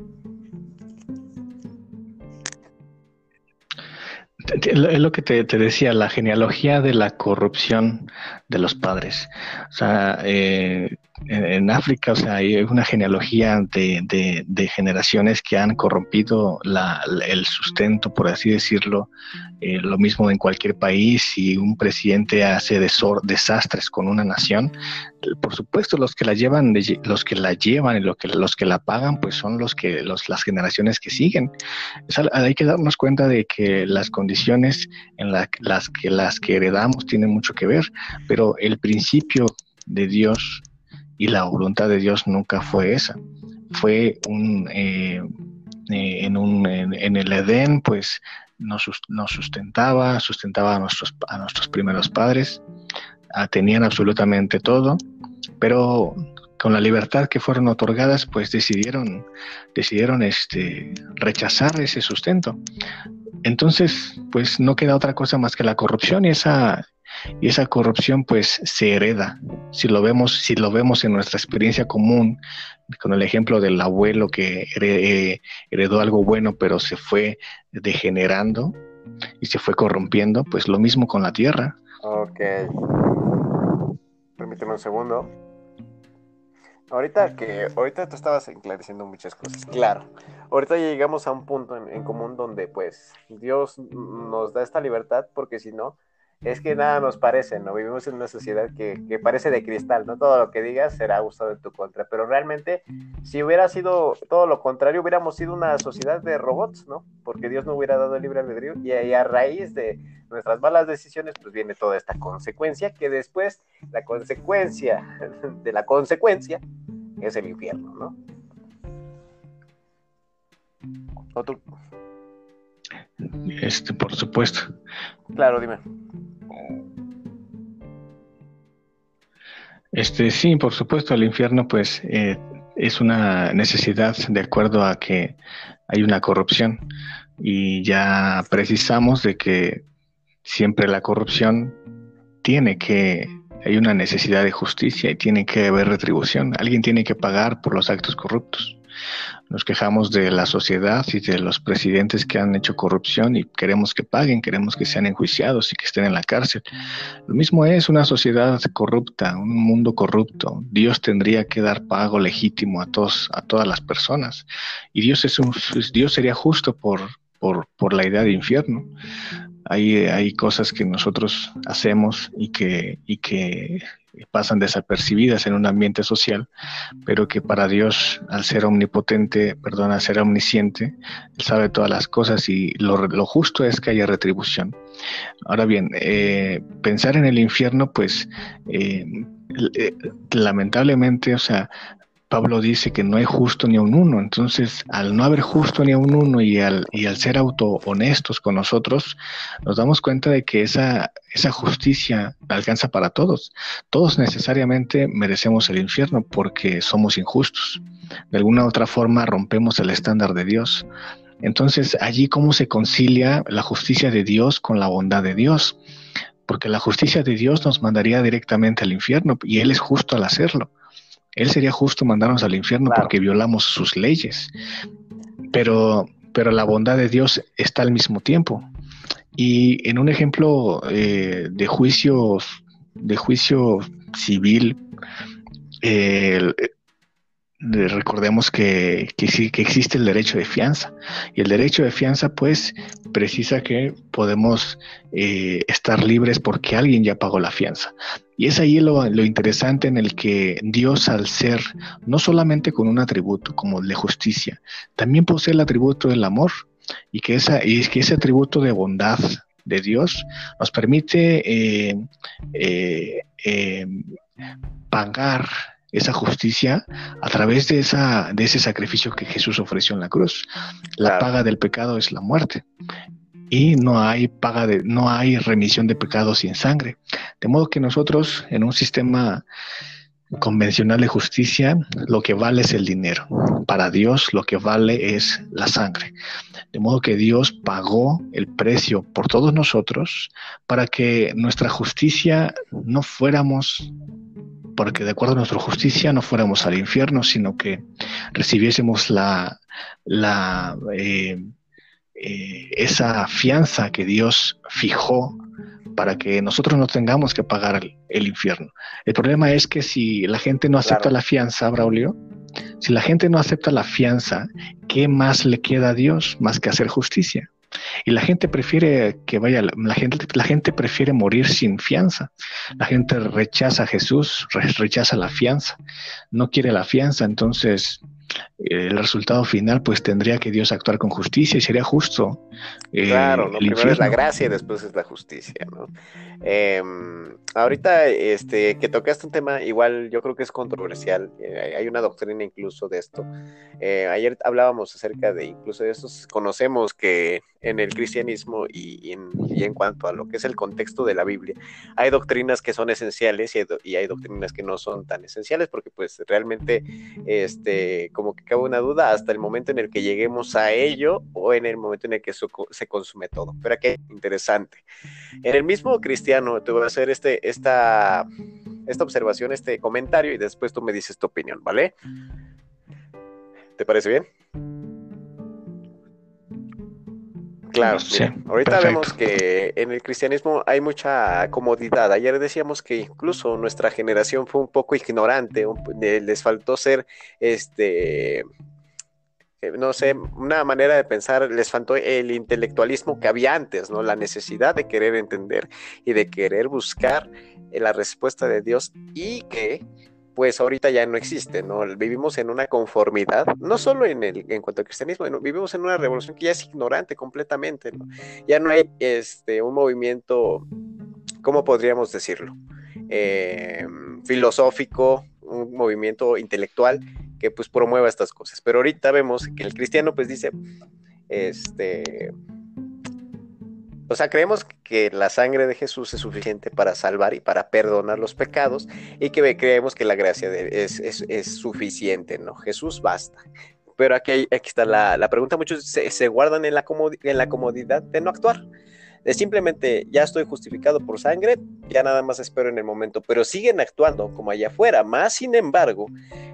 [SPEAKER 2] Es lo que te, decía, la genealogía de la corrupción de los padres. O sea, eh, en, África, o sea, hay una genealogía de, de, generaciones que han corrompido la, el sustento, por así decirlo. Eh, lo mismo en cualquier país, si un presidente hace desastres con una nación, por supuesto los que la llevan, los que la llevan y los que, los que la pagan, pues son los que los, las generaciones que siguen. hay que darnos cuenta de que las condiciones en las que las que heredamos tienen mucho que ver, pero el principio de Dios y la voluntad de Dios nunca fue esa. Fue un, eh, eh, en, un, en, el Edén, pues nos, nos, sustentaba, sustentaba a nuestros, a nuestros primeros padres, tenían absolutamente todo, pero con la libertad que fueron otorgadas, pues decidieron, decidieron este, rechazar ese sustento. Entonces, pues no queda otra cosa más que la corrupción y esa, y esa corrupción pues se hereda. Si lo vemos, si lo vemos en nuestra experiencia común, con el ejemplo del abuelo que eh, heredó algo bueno pero se fue degenerando y se fue corrompiendo, pues lo mismo con la tierra.
[SPEAKER 1] Ok. Permíteme un segundo. Ahorita que, ahorita tú estabas enclareciendo muchas cosas, claro. Ahorita llegamos a un punto en común donde pues Dios nos da esta libertad porque si no, es que nada nos parece, ¿no? Vivimos en una sociedad que, que, parece de cristal, ¿no? Todo lo que digas será usado en tu contra, pero realmente si hubiera sido todo lo contrario, hubiéramos sido una sociedad de robots, ¿no? Porque Dios no hubiera dado el libre albedrío y, y a raíz de nuestras malas decisiones, pues viene toda esta consecuencia, que después la consecuencia de la consecuencia es el infierno, ¿no?
[SPEAKER 2] ¿O tú? Este, por supuesto.
[SPEAKER 1] Claro, dime.
[SPEAKER 2] Este, sí, por supuesto, el infierno pues eh, es una necesidad de acuerdo a que hay una corrupción y ya precisamos de que siempre la corrupción tiene que hay una necesidad de justicia y tiene que haber retribución. Alguien tiene que pagar por los actos corruptos. Nos quejamos de la sociedad y de los presidentes que han hecho corrupción y queremos que paguen, queremos que sean enjuiciados y que estén en la cárcel. Lo mismo es una sociedad corrupta, un mundo corrupto. Dios tendría que dar pago legítimo a todos, a todas las personas. Y Dios es un, Dios sería justo por, por, por la idea de infierno. Hay, hay, cosas que nosotros hacemos y que, y que pasan desapercibidas en un ambiente social, pero que para Dios, al ser omnipotente, perdón, al ser omnisciente, Él sabe todas las cosas y lo, lo justo es que haya retribución. Ahora bien, eh, pensar en el infierno, pues eh, eh, lamentablemente, o sea, Pablo dice que no hay justo ni a un uno. Entonces, al no haber justo ni a un uno y al, y al ser auto honestos con nosotros, nos damos cuenta de que esa, esa justicia alcanza para todos. Todos necesariamente merecemos el infierno porque somos injustos. De alguna u otra forma rompemos el estándar de Dios. Entonces, allí cómo se concilia la justicia de Dios con la bondad de Dios. Porque la justicia de Dios nos mandaría directamente al infierno y Él es justo al hacerlo. Él sería justo mandarnos al infierno porque violamos sus leyes. Pero, pero la bondad de Dios está al mismo tiempo. Y en un ejemplo eh, de juicio, de juicio civil, eh, recordemos que, que, sí, que existe el derecho de fianza. Y el derecho de fianza, pues, precisa que podemos eh, estar libres porque alguien ya pagó la fianza. Y es ahí lo, lo, interesante en el que Dios, al ser no solamente con un atributo como el de justicia, también posee el atributo del amor. Y que, esa, y que ese atributo de bondad de Dios nos permite eh, eh, pagar esa justicia a través de, esa, de ese sacrificio que Jesús ofreció en la cruz. La paga del pecado es la muerte y no hay paga de, no hay remisión de pecados sin sangre. De modo que nosotros en un sistema convencional de justicia lo que vale es el dinero. Para Dios lo que vale es la sangre. De modo que Dios pagó el precio por todos nosotros para que nuestra justicia no fuéramos porque de acuerdo a nuestra justicia no fuéramos al infierno, sino que recibiésemos la, la eh, eh, esa fianza que Dios fijó para que nosotros no tengamos que pagar el, infierno. El problema es que si la gente no acepta la fianza, Braulio, si la gente no acepta la fianza, ¿qué más le queda a Dios más que hacer justicia? Y la gente prefiere que vaya, la gente, la gente prefiere morir sin fianza. La gente rechaza a Jesús, rechaza la fianza, no quiere la fianza, entonces el resultado final pues tendría que Dios actuar con justicia y sería justo.
[SPEAKER 1] Eh, claro, lo primero es la gracia y después es la justicia, ¿no? Em, ahorita este, que tocaste un tema, igual yo creo que es controversial, eh, hay una doctrina incluso de esto. Eh, ayer hablábamos acerca de incluso de esto, conocemos que en el cristianismo y, en, cuanto a lo que es el contexto de la Biblia, hay doctrinas que son esenciales y hay, doctrinas que no son tan esenciales porque pues realmente este, como que cabe una duda hasta el momento en el que lleguemos a ello o en el momento en el que se consume todo. Pero aquí interesante. En el mismo cristiano te voy a hacer este, esta, esta observación, este comentario y después tú me dices tu opinión, ¿vale? ¿Te parece bien? Claro, sí, ahorita vemos que en el cristianismo hay mucha comodidad. Ayer decíamos que incluso nuestra generación fue un poco ignorante, les faltó ser, este, eh, no sé, una manera de pensar, les faltó el intelectualismo que había antes, ¿no? La necesidad de querer entender y de querer buscar la respuesta de Dios y que pues ahorita ya no existe, ¿no? Vivimos en una conformidad, no solo en, el, en cuanto al cristianismo, vivimos en una revolución que ya es ignorante completamente, ¿no? Ya no hay este, un movimiento, ¿cómo podríamos decirlo? Eh, filosófico, un movimiento intelectual que pues promueva estas cosas. Pero ahorita vemos que el cristiano pues dice, este, o sea, creemos que la sangre de Jesús es suficiente para salvar y para perdonar los pecados y que creemos que la gracia es, suficiente, ¿no? Jesús basta. Pero aquí, aquí está la, pregunta, muchos se, guardan en la, en la comodidad de no actuar de simplemente ya estoy justificado por sangre, ya nada más espero en el momento, pero siguen actuando como allá afuera. Más sin embargo,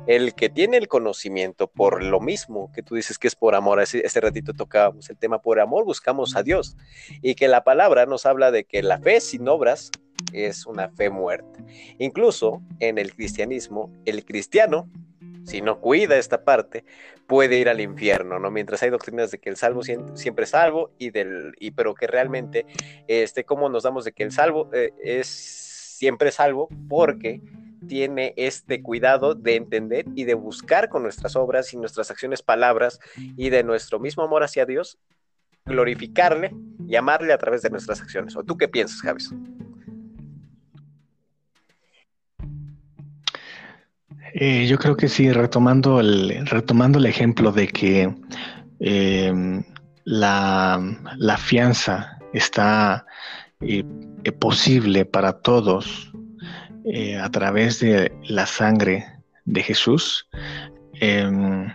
[SPEAKER 1] el que tiene el conocimiento por lo mismo que tú dices que es por amor, este ratito tocábamos el tema por amor, buscamos a Dios y que la palabra nos habla de que la fe sin obras es una fe muerta. Incluso en el cristianismo, el cristiano si no cuida esta parte, puede ir al infierno, ¿no? Mientras hay doctrinas de que el salvo siempre es salvo y del, y, pero que realmente, este, ¿cómo nos damos de que el salvo eh, es siempre salvo? Porque tiene este cuidado de entender y de buscar con nuestras obras y nuestras acciones, palabras y de nuestro mismo amor hacia Dios, glorificarle y amarle a través de nuestras acciones. ¿O tú qué piensas, Javis?
[SPEAKER 2] Eh, yo creo que sí, retomando el, retomando el ejemplo de que em, la, fianza está eh, eh, posible para todos a través de la sangre de Jesús, em,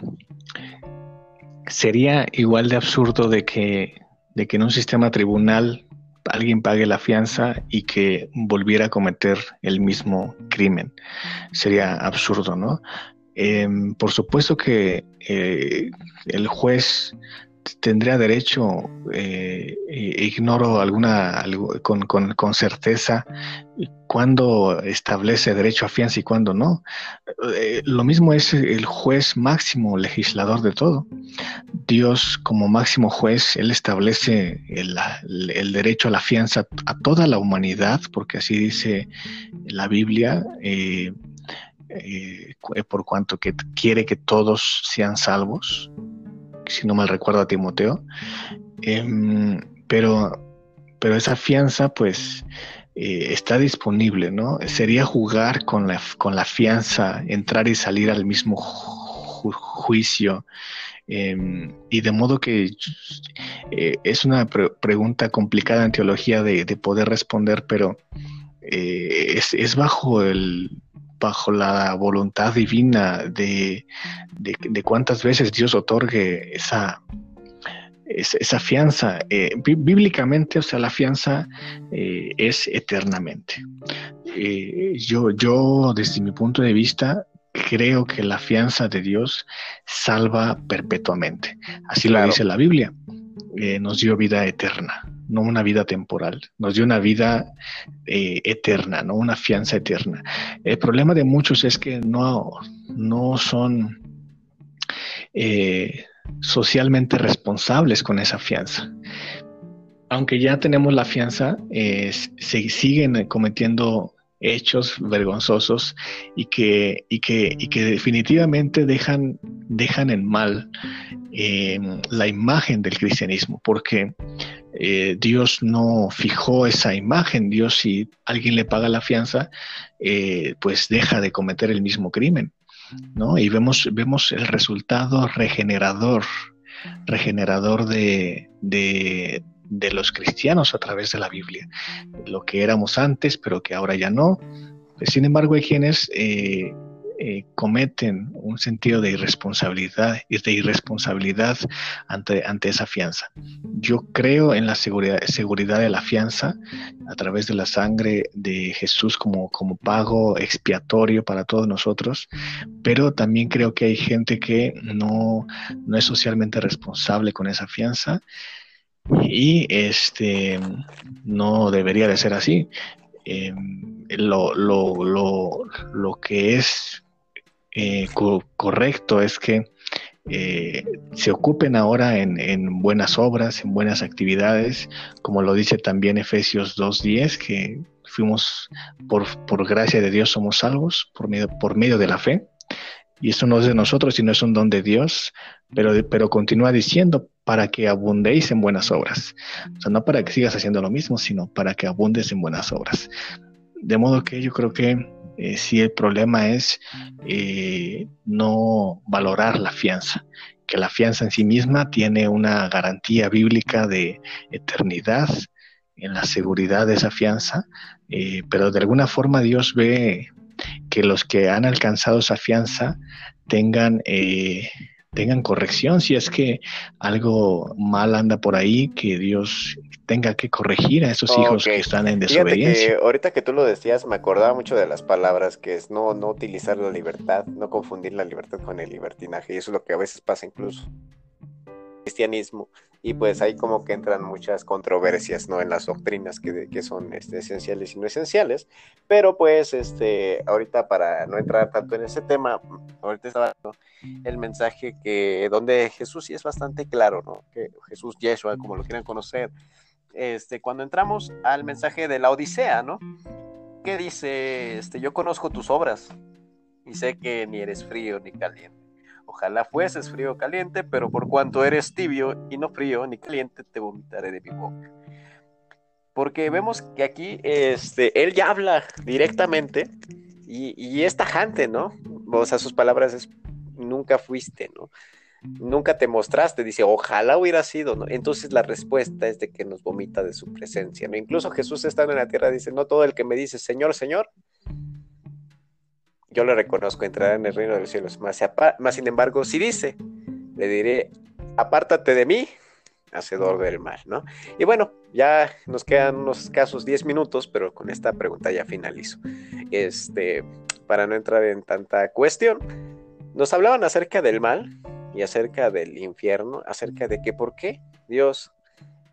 [SPEAKER 2] sería igual de absurdo de que, de que en un sistema tribunal alguien pague la fianza y que volviera a cometer el mismo crimen. Sería absurdo, ¿no? Em, por supuesto que eh, el juez tendría derecho, eh, ignoro alguna con, con, certeza cuándo establece derecho a fianza y cuándo no. Eh, lo mismo es el juez máximo legislador de todo. Dios como máximo juez, él establece el, el derecho a la fianza a toda la humanidad, porque así dice la Biblia. Eh, por cuanto que quiere que todos sean salvos, si no mal recuerdo a Timoteo, em, pero, pero esa fianza pues eh, está disponible, ¿no? Sería jugar con la, con la fianza, entrar y salir al mismo juicio. Em, y de modo que eh, es una pregunta complicada en teología de, poder responder, pero eh, es, es, bajo el, bajo la voluntad divina de, de, cuántas veces Dios otorgue esa, esa, fianza. Eh, bíblicamente, o sea, la fianza eh, es eternamente. Eh, yo, yo, desde mi punto de vista, creo que la fianza de Dios salva perpetuamente. Así lo dice la Biblia. nos dio vida eterna no una vida temporal, nos dio una vida eh, eterna, no una fianza eterna. El problema de muchos es que no, no son eh, socialmente responsables con esa fianza. Aunque ya tenemos la fianza, se siguen cometiendo hechos vergonzosos y que, y que, y que definitivamente dejan, dejan en mal eh, la imagen del cristianismo, porque eh, Dios no fijó esa imagen. Dios, si alguien le paga la fianza, eh, pues deja de cometer el mismo crimen. ¿no? Y vemos, vemos el resultado regenerador, regenerador de, de, los cristianos a través de la Biblia. Lo que éramos antes, pero que ahora ya no. Sin embargo, hay quienes eh, eh, cometen un sentido de irresponsabilidad y de irresponsabilidad ante, ante esa fianza. Yo creo en la seguridad, seguridad de la fianza a través de la sangre de Jesús como, como pago expiatorio para todos nosotros, pero también creo que hay gente que no, no es socialmente responsable con esa fianza y este no debería de ser así. Em, lo, lo, lo, lo, que es eh, correcto es que eh, se ocupen ahora en, buenas obras, en buenas actividades, como lo dice también Efesios 2.10, que fuimos por, por, gracia de Dios somos salvos por medio, por medio de la fe. Y esto no es de nosotros, sino es un don de Dios, pero, pero continúa diciendo para que abundéis en buenas obras. O sea, no para que sigas haciendo lo mismo, sino para que abundes en buenas obras. De modo que yo creo que eh, si el problema es eh, no valorar la fianza, que la fianza en sí misma tiene una garantía bíblica de eternidad en la seguridad de esa fianza, eh, pero de alguna forma Dios ve que los que han alcanzado esa fianza tengan tengan corrección si es que algo mal anda por ahí, que Dios tenga que corregir a esos hijos que están en desobediencia.
[SPEAKER 1] ahorita que tú lo decías, me acordaba mucho de las palabras que es no, no utilizar la libertad, no confundir la libertad con el libertinaje, y eso es lo que a veces pasa incluso cristianismo y pues ahí como que entran muchas controversias, ¿no? En las doctrinas que, que son este, esenciales y no esenciales, pero pues este, ahorita para no entrar tanto en ese tema, ahorita estaba el mensaje que donde Jesús sí es bastante claro, ¿no? Que Jesús Yeshua, como lo quieran conocer, este, cuando entramos al mensaje de la Odisea, ¿no? Que dice, este, yo conozco tus obras y sé que ni eres frío ni caliente Ojalá fueses frío o caliente, pero por cuanto eres tibio y no frío ni caliente, te vomitaré de mi boca. Porque vemos que aquí este, él ya habla directamente y, es tajante, ¿no? O sea, sus palabras es, nunca fuiste, ¿no? Nunca te mostraste, dice, ojalá hubiera sido, ¿no? Entonces la respuesta es de que nos vomita de su presencia, ¿no? Incluso Jesús estando en la tierra dice, no todo el que me dice, Señor, Señor, yo le reconozco, entrar en el reino de los cielos. Más, más sin embargo, si dice, le diré, apártate de mí, hacedor del mal, ¿no? Y bueno, ya nos quedan unos casos 10 minutos, pero con esta pregunta ya finalizo. Este, para no entrar en tanta cuestión, nos hablaban acerca del mal y acerca del infierno, acerca de que por qué Dios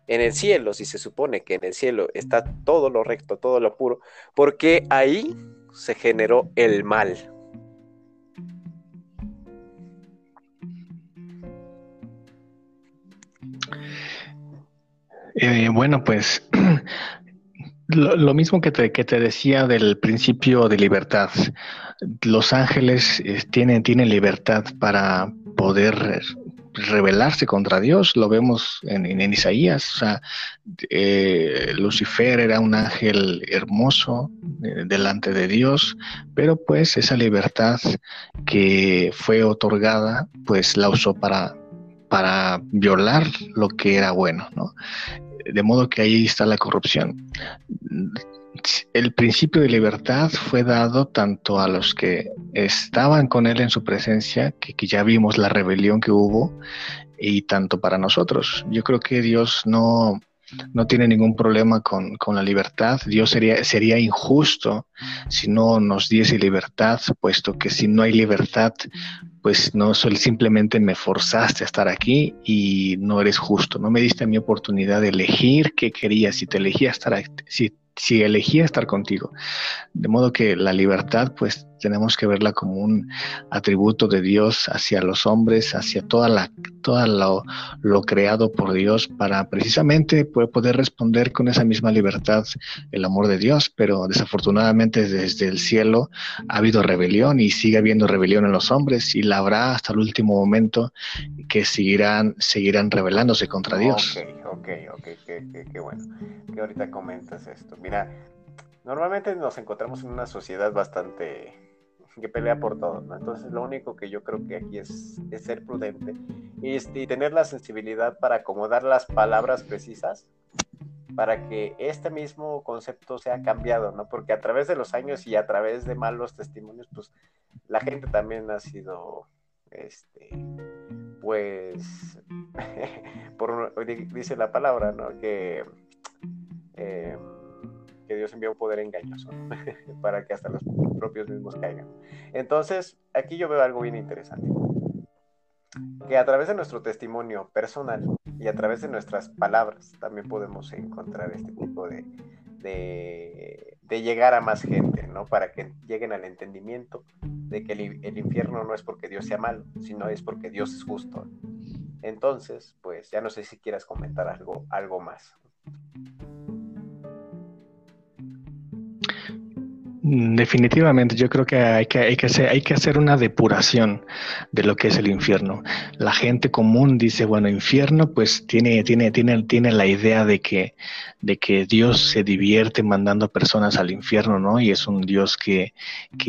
[SPEAKER 1] en el cielo, si se supone que en el cielo está todo lo recto, todo lo puro, porque ahí se generó el mal.
[SPEAKER 2] Eh, bueno, pues lo, mismo que te, decía del principio de libertad. Los ángeles eh, tienen libertad para poder rebelarse contra Dios, lo vemos en, Isaías, o sea, eh, Lucifer era un ángel hermoso eh, delante de Dios, pero pues esa libertad que fue otorgada, pues la usó para, para violar lo que era bueno, ¿no? De modo que ahí está la corrupción el principio de libertad fue dado tanto a los que estaban con él en su presencia, que, ya vimos la rebelión que hubo, y tanto para nosotros. Yo creo que Dios no, no tiene ningún problema con, la libertad. Dios sería, sería injusto si no nos diese libertad, puesto que si no hay libertad, pues no simplemente me forzaste a estar aquí y no eres justo. No me diste mi oportunidad de elegir qué quería. Si te elegía estar, si si elegía estar contigo. De modo que la libertad, pues tenemos que verla como un atributo de Dios hacia los hombres, hacia toda la, toda lo, lo creado por Dios, para precisamente poder responder con esa misma libertad el amor de Dios. Pero desafortunadamente desde el cielo ha habido rebelión y sigue habiendo rebelión en los hombres y la habrá hasta el último momento que seguirán, seguirán rebelándose contra Dios.
[SPEAKER 1] Ok, ok, qué, bueno que ahorita comentas esto. Mira, normalmente nos encontramos en una sociedad bastante que pelea por todo, ¿no? Entonces lo único que yo creo que aquí es, ser prudente y, y, tener la sensibilidad para acomodar las palabras precisas para que este mismo concepto sea cambiado, ¿no? Porque a través de los años y a través de malos testimonios, pues la gente también ha sido, este, pues, dice la palabra, ¿no? Que, em, que Dios envía un poder engañoso para que hasta los propios mismos caigan. Entonces, aquí yo veo algo bien interesante. Que a través de nuestro testimonio personal y a través de nuestras palabras también podemos encontrar este tipo de, de, llegar a más gente, ¿no? Para que lleguen al entendimiento de que el, infierno no es porque Dios sea malo, sino es porque Dios es justo. Entonces, pues ya no sé si quieras comentar algo, algo más.
[SPEAKER 2] Definitivamente, yo creo que hay que, hacer, una depuración de lo que es el infierno. La gente común dice, bueno, infierno, pues tiene, tiene, tiene, tiene la idea de que, Dios se divierte mandando personas al infierno, ¿no? Y es un Dios que,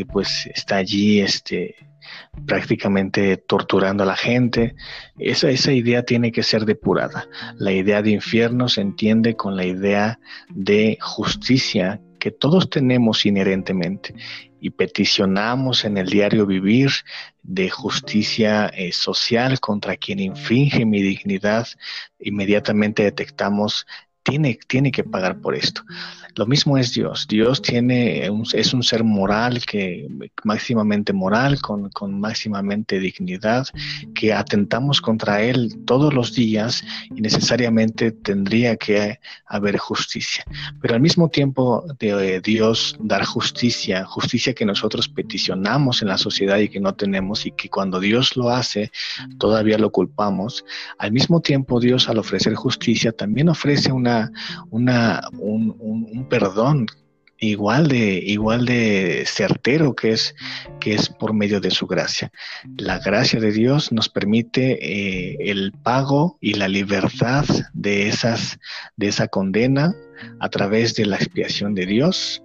[SPEAKER 2] pues está allí, este, prácticamente torturando a la gente. Esa idea tiene que ser depurada. La idea de infierno se entiende con la idea de justicia que todos tenemos inherentemente y peticionamos en el diario vivir de justicia eh, social contra quien infringe mi dignidad, inmediatamente detectamos tiene, tiene que pagar por esto. Lo mismo es Dios. Dios tiene es un ser moral que máximamente moral, con, con máximamente dignidad, que atentamos contra él todos los días y necesariamente tendría que haber justicia. Pero al mismo tiempo de Dios dar justicia, justicia que nosotros peticionamos en la sociedad y que no tenemos y que cuando Dios lo hace todavía lo culpamos, al mismo tiempo Dios al ofrecer justicia también ofrece una, una un perdón igual de, igual de certero que es, que es por medio de su gracia. La gracia de Dios nos permite eh, el pago y la libertad de, esas, de esa condena a través de la expiación de Dios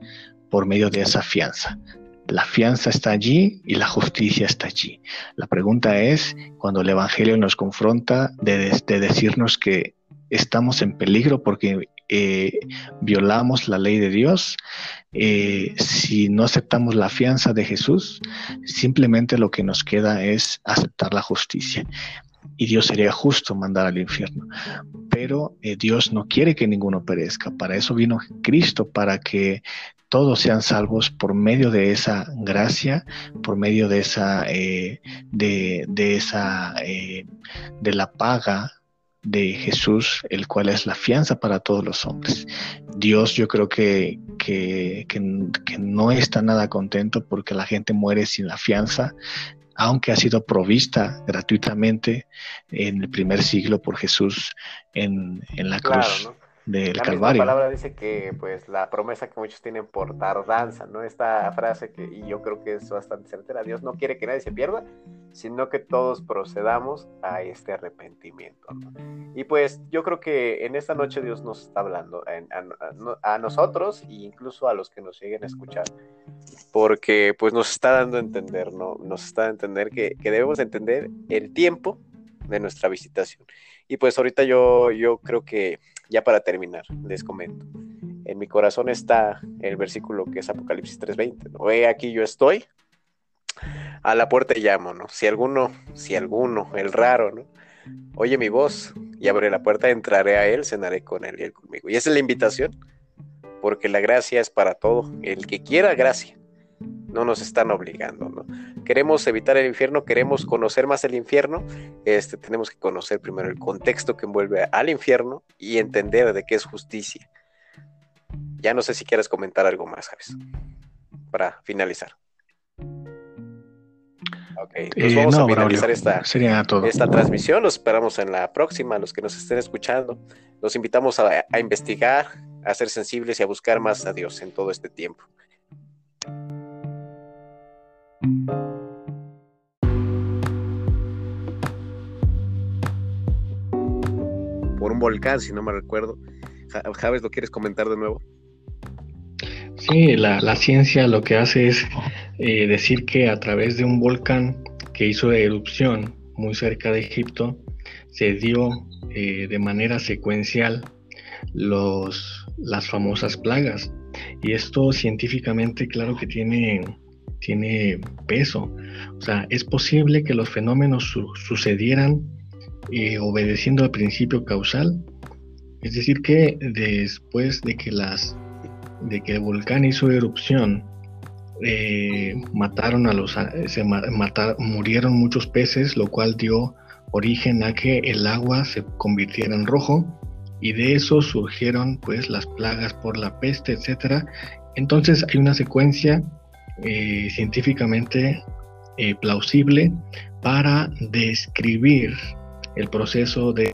[SPEAKER 2] por medio de esa fianza. La fianza está allí y la justicia está allí. La pregunta es, cuando el Evangelio nos confronta de, de decirnos que estamos en peligro porque eh, violamos la ley de Dios, eh, si no aceptamos la fianza de Jesús, simplemente lo que nos queda es aceptar la justicia. Y Dios sería justo mandar al infierno. Pero eh, Dios no quiere que ninguno perezca. Para eso vino Cristo, para que todos sean salvos por medio de esa gracia, por medio de esa, de, de, esa, de la paga de Jesús, el cual es la fianza para todos los hombres. Dios yo creo que, que, no está nada contento porque la gente muere sin la fianza, aunque ha sido provista gratuitamente en el primer siglo por Jesús en, en la cruz del
[SPEAKER 1] la
[SPEAKER 2] Calvario.
[SPEAKER 1] La palabra dice que pues la promesa que muchos tienen por tardanza, ¿no? Esta frase que y yo creo que es bastante certera, Dios no quiere que nadie se pierda, sino que todos procedamos a este arrepentimiento. Y pues yo creo que en esta noche Dios nos está hablando a, nosotros e incluso a los que nos lleguen a escuchar, porque pues nos está dando a entender, ¿no? Nos está dando a entender que, que debemos entender el tiempo de nuestra visitación. Y pues ahorita yo, yo creo que ya para terminar, les comento. En mi corazón está el versículo que es Apocalipsis 3:20. ¿no? aquí yo estoy, a la puerta y llamo, ¿no? Si alguno, si alguno, el raro, ¿no? Oye mi voz y abre la puerta, entraré a él, cenaré con él y él conmigo. Y esa es la invitación, porque la gracia es para todo. El que quiera gracia, no nos están obligando, ¿no? Queremos evitar el infierno, queremos conocer más el infierno, este, tenemos que conocer primero el contexto que envuelve al infierno y entender de qué es justicia. Ya no sé si quieres comentar algo más, Javes, para finalizar. Ok, pues eh, vamos a finalizar esta, esta transmisión. Los esperamos en la próxima, los que nos estén escuchando. Los invitamos a, a investigar, a ser sensibles y a buscar más a Dios en todo este tiempo. Por un volcán, si no me recuerdo. Javes, ¿lo quieres comentar de nuevo?
[SPEAKER 2] Sí, la, ciencia lo que hace es eh, decir que a través de un volcán que hizo erupción muy cerca de Egipto, se dio eh, de manera secuencial los, las famosas plagas. Y esto científicamente, claro que tiene tiene peso. O sea, es posible que los fenómenos sucedieran eh, obedeciendo al principio causal. Es decir, que después de que las de que el volcán hizo erupción, eh, mataron a los se murieron muchos peces, lo cual dio origen a que el agua se convirtiera en rojo y de eso surgieron pues las plagas por la peste, etcétera. Entonces hay una secuencia eh, científicamente eh, plausible para describir el proceso de...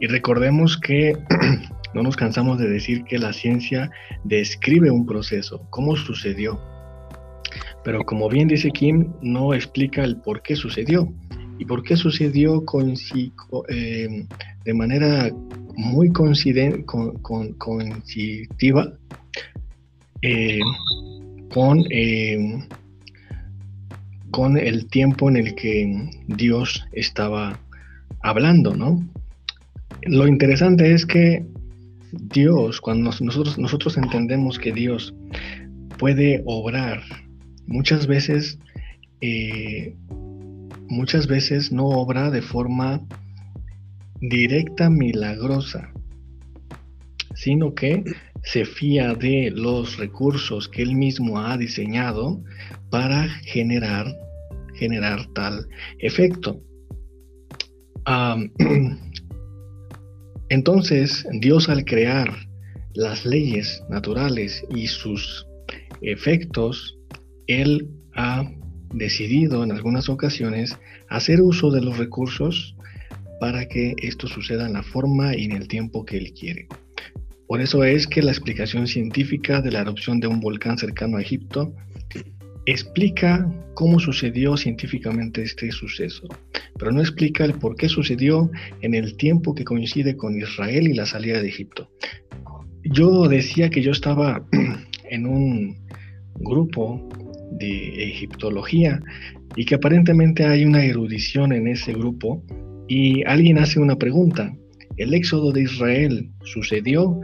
[SPEAKER 2] Y recordemos que no nos cansamos de decir que la ciencia describe un proceso, cómo sucedió. Pero como bien dice Kim, no explica el por qué sucedió. ¿Y por qué sucedió con, eh, de manera muy coincidentiva? Eh, con, eh, con el tiempo en el que Dios estaba hablando, ¿no? Lo interesante es que Dios, cuando nosotros, nosotros entendemos que Dios puede obrar, muchas veces, eh, muchas veces no obra de forma directa, milagrosa, sino que se fía de los recursos que él mismo ha diseñado para generar, generar tal efecto. entonces, Dios al crear las leyes naturales y sus efectos, Él ha decidido en algunas ocasiones hacer uso de los recursos para que esto suceda en la forma y en el tiempo que Él quiere. Por eso es que la explicación científica de la erupción de un volcán cercano a Egipto explica cómo sucedió científicamente este suceso, pero no explica el por qué sucedió en el tiempo que coincide con Israel y la salida de Egipto. Yo decía que yo estaba en un grupo de egiptología y que aparentemente hay una erudición en ese grupo y alguien hace una pregunta el éxodo de Israel sucedió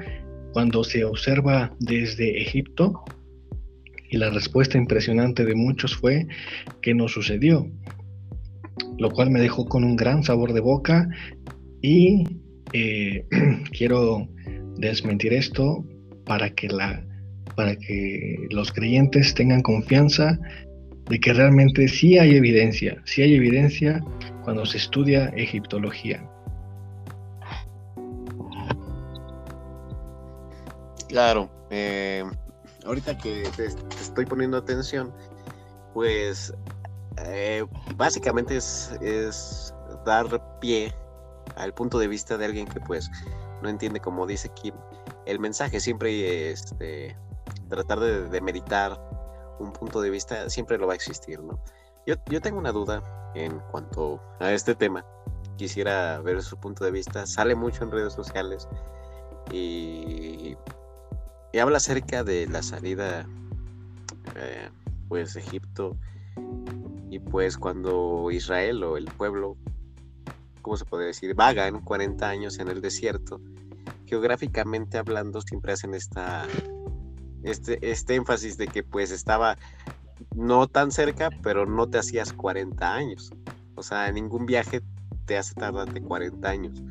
[SPEAKER 2] cuando se observa desde Egipto y la respuesta impresionante de muchos fue que no sucedió, lo cual me dejó con un gran sabor de boca y eh, quiero desmentir esto para que, la, para que los creyentes tengan confianza de que realmente sí hay evidencia, sí hay evidencia cuando se estudia egiptología.
[SPEAKER 1] Claro, eh, ahorita que te, estoy poniendo atención, pues eh, básicamente es, dar pie al punto de vista de alguien que pues no entiende como dice Kim el mensaje. Siempre este tratar de, meditar un punto de vista siempre lo va a existir no yo, yo tengo una duda en cuanto a este tema. Quisiera ver su punto de vista. Sale mucho en redes sociales y y habla acerca de la salida, eh, pues, de Egipto. Y pues cuando Israel o el pueblo, ¿cómo se puede decir? Vagan 40 años en el desierto, geográficamente hablando siempre hacen esta, este, este énfasis de que pues estaba no tan cerca, pero no te hacías 40 años. O sea, ningún viaje te hace tardarte 40 años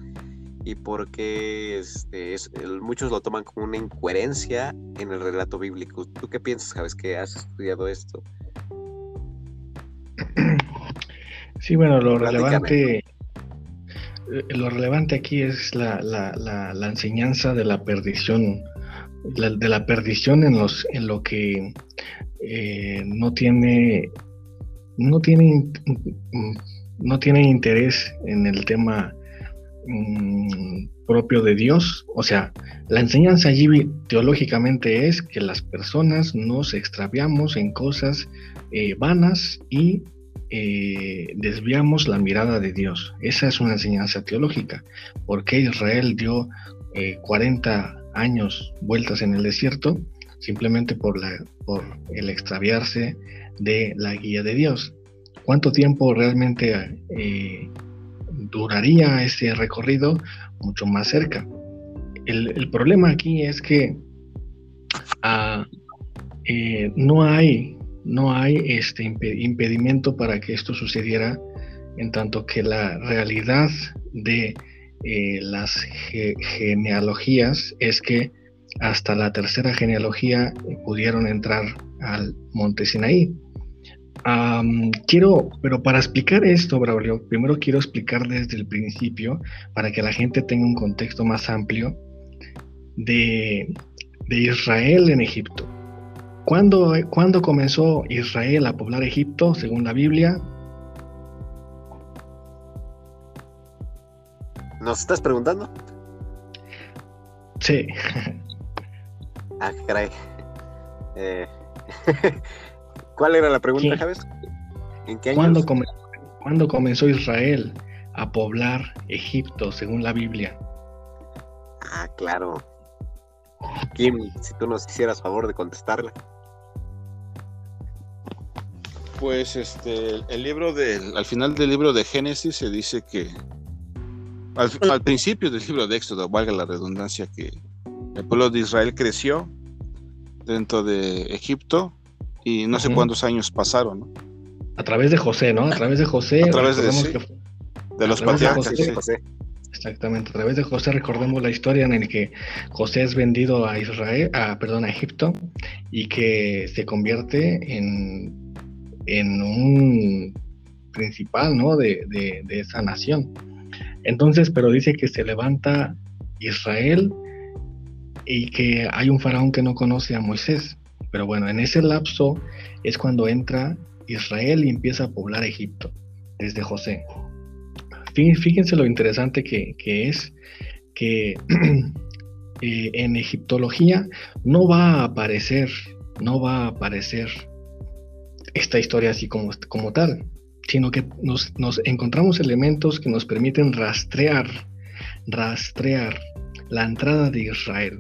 [SPEAKER 1] y porque este, muchos lo toman como una incoherencia en el relato bíblico. ¿Tú qué piensas, Javes, que has estudiado esto?
[SPEAKER 2] Sí, bueno, lo relevante, eh, lo relevante aquí es la, enseñanza de la perdición, de la perdición en los, en lo que eh, no tiene, no tiene, no tiene interés en el tema Mm, propio de Dios. O sea, la enseñanza allí teológicamente es que las personas nos extraviamos en cosas eh, vanas y eh, desviamos la mirada de Dios. Esa es una enseñanza teológica. ¿Por qué Israel dio 40 eh, años vueltas en el desierto? Simplemente por, la, por el extraviarse de la guía de Dios. ¿Cuánto tiempo realmente duraría ese recorrido mucho más cerca. El, problema aquí es que ah, eh, no hay, no hay este impedimento para que esto sucediera, en tanto que la realidad de eh, las genealogías es que hasta la tercera genealogía pudieron entrar al monte Sinaí quiero, pero para explicar esto, Braulio, primero quiero explicar desde el principio, para que la gente tenga un contexto más amplio de, Israel en Egipto. ¿Cuándo, ¿Cuándo, comenzó Israel a poblar Egipto, según la Biblia?
[SPEAKER 1] ¿Nos estás preguntando?
[SPEAKER 2] Sí.
[SPEAKER 1] ah, caray. Eh, ¿Cuál era la pregunta, Javes?
[SPEAKER 2] ¿En qué años? ¿Cuándo, comenzó Israel a poblar Egipto, según la Biblia?
[SPEAKER 1] Ah, claro. Kim, si tú nos hicieras favor de contestarla.
[SPEAKER 3] Pues este, el libro del, al final del libro de Génesis se dice que, al, principio del libro de Éxodo, valga la redundancia, que el pueblo de Israel creció dentro de Egipto y no sé cuántos años pasaron, ¿no?
[SPEAKER 2] A través de José, ¿no? A través de José.
[SPEAKER 3] A través de, de los patriarcas.
[SPEAKER 2] Exactamente, a través de José recordemos la historia en la que José es vendido a Israel, a, perdón, a Egipto, y que se convierte en, en un principal, ¿no? De, de, de esa nación. Entonces, pero dice que se levanta Israel y que hay un faraón que no conoce a Moisés. Pero bueno, en ese lapso es cuando entra Israel y empieza a poblar Egipto, desde José. Fíjense lo interesante que, es que eh, en egiptología no va a aparecer, no va a aparecer esta historia así como, como tal, sino que nos, nos encontramos elementos que nos permiten rastrear, rastrear la entrada de Israel.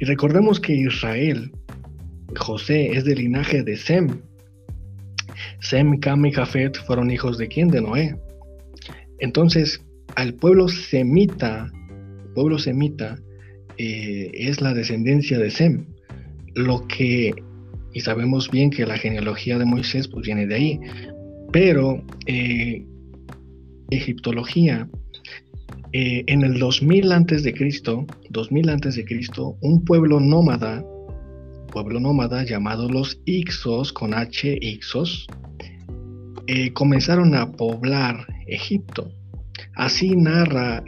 [SPEAKER 2] Y recordemos que Israel, José, es del linaje de Sem. Sem, Cam y Jafet fueron hijos de quién? De Noé. Entonces, al pueblo semita, pueblo semita, eh, es la descendencia de Sem. Lo que, y sabemos bien que la genealogía de Moisés pues, viene de ahí, pero eh, egiptología, eh, en el 2000 antes de Cristo, 2000 antes de Cristo, un pueblo nómada, pueblo nómada llamado los Ixos con H Ixos, comenzaron a poblar Egipto. Así narra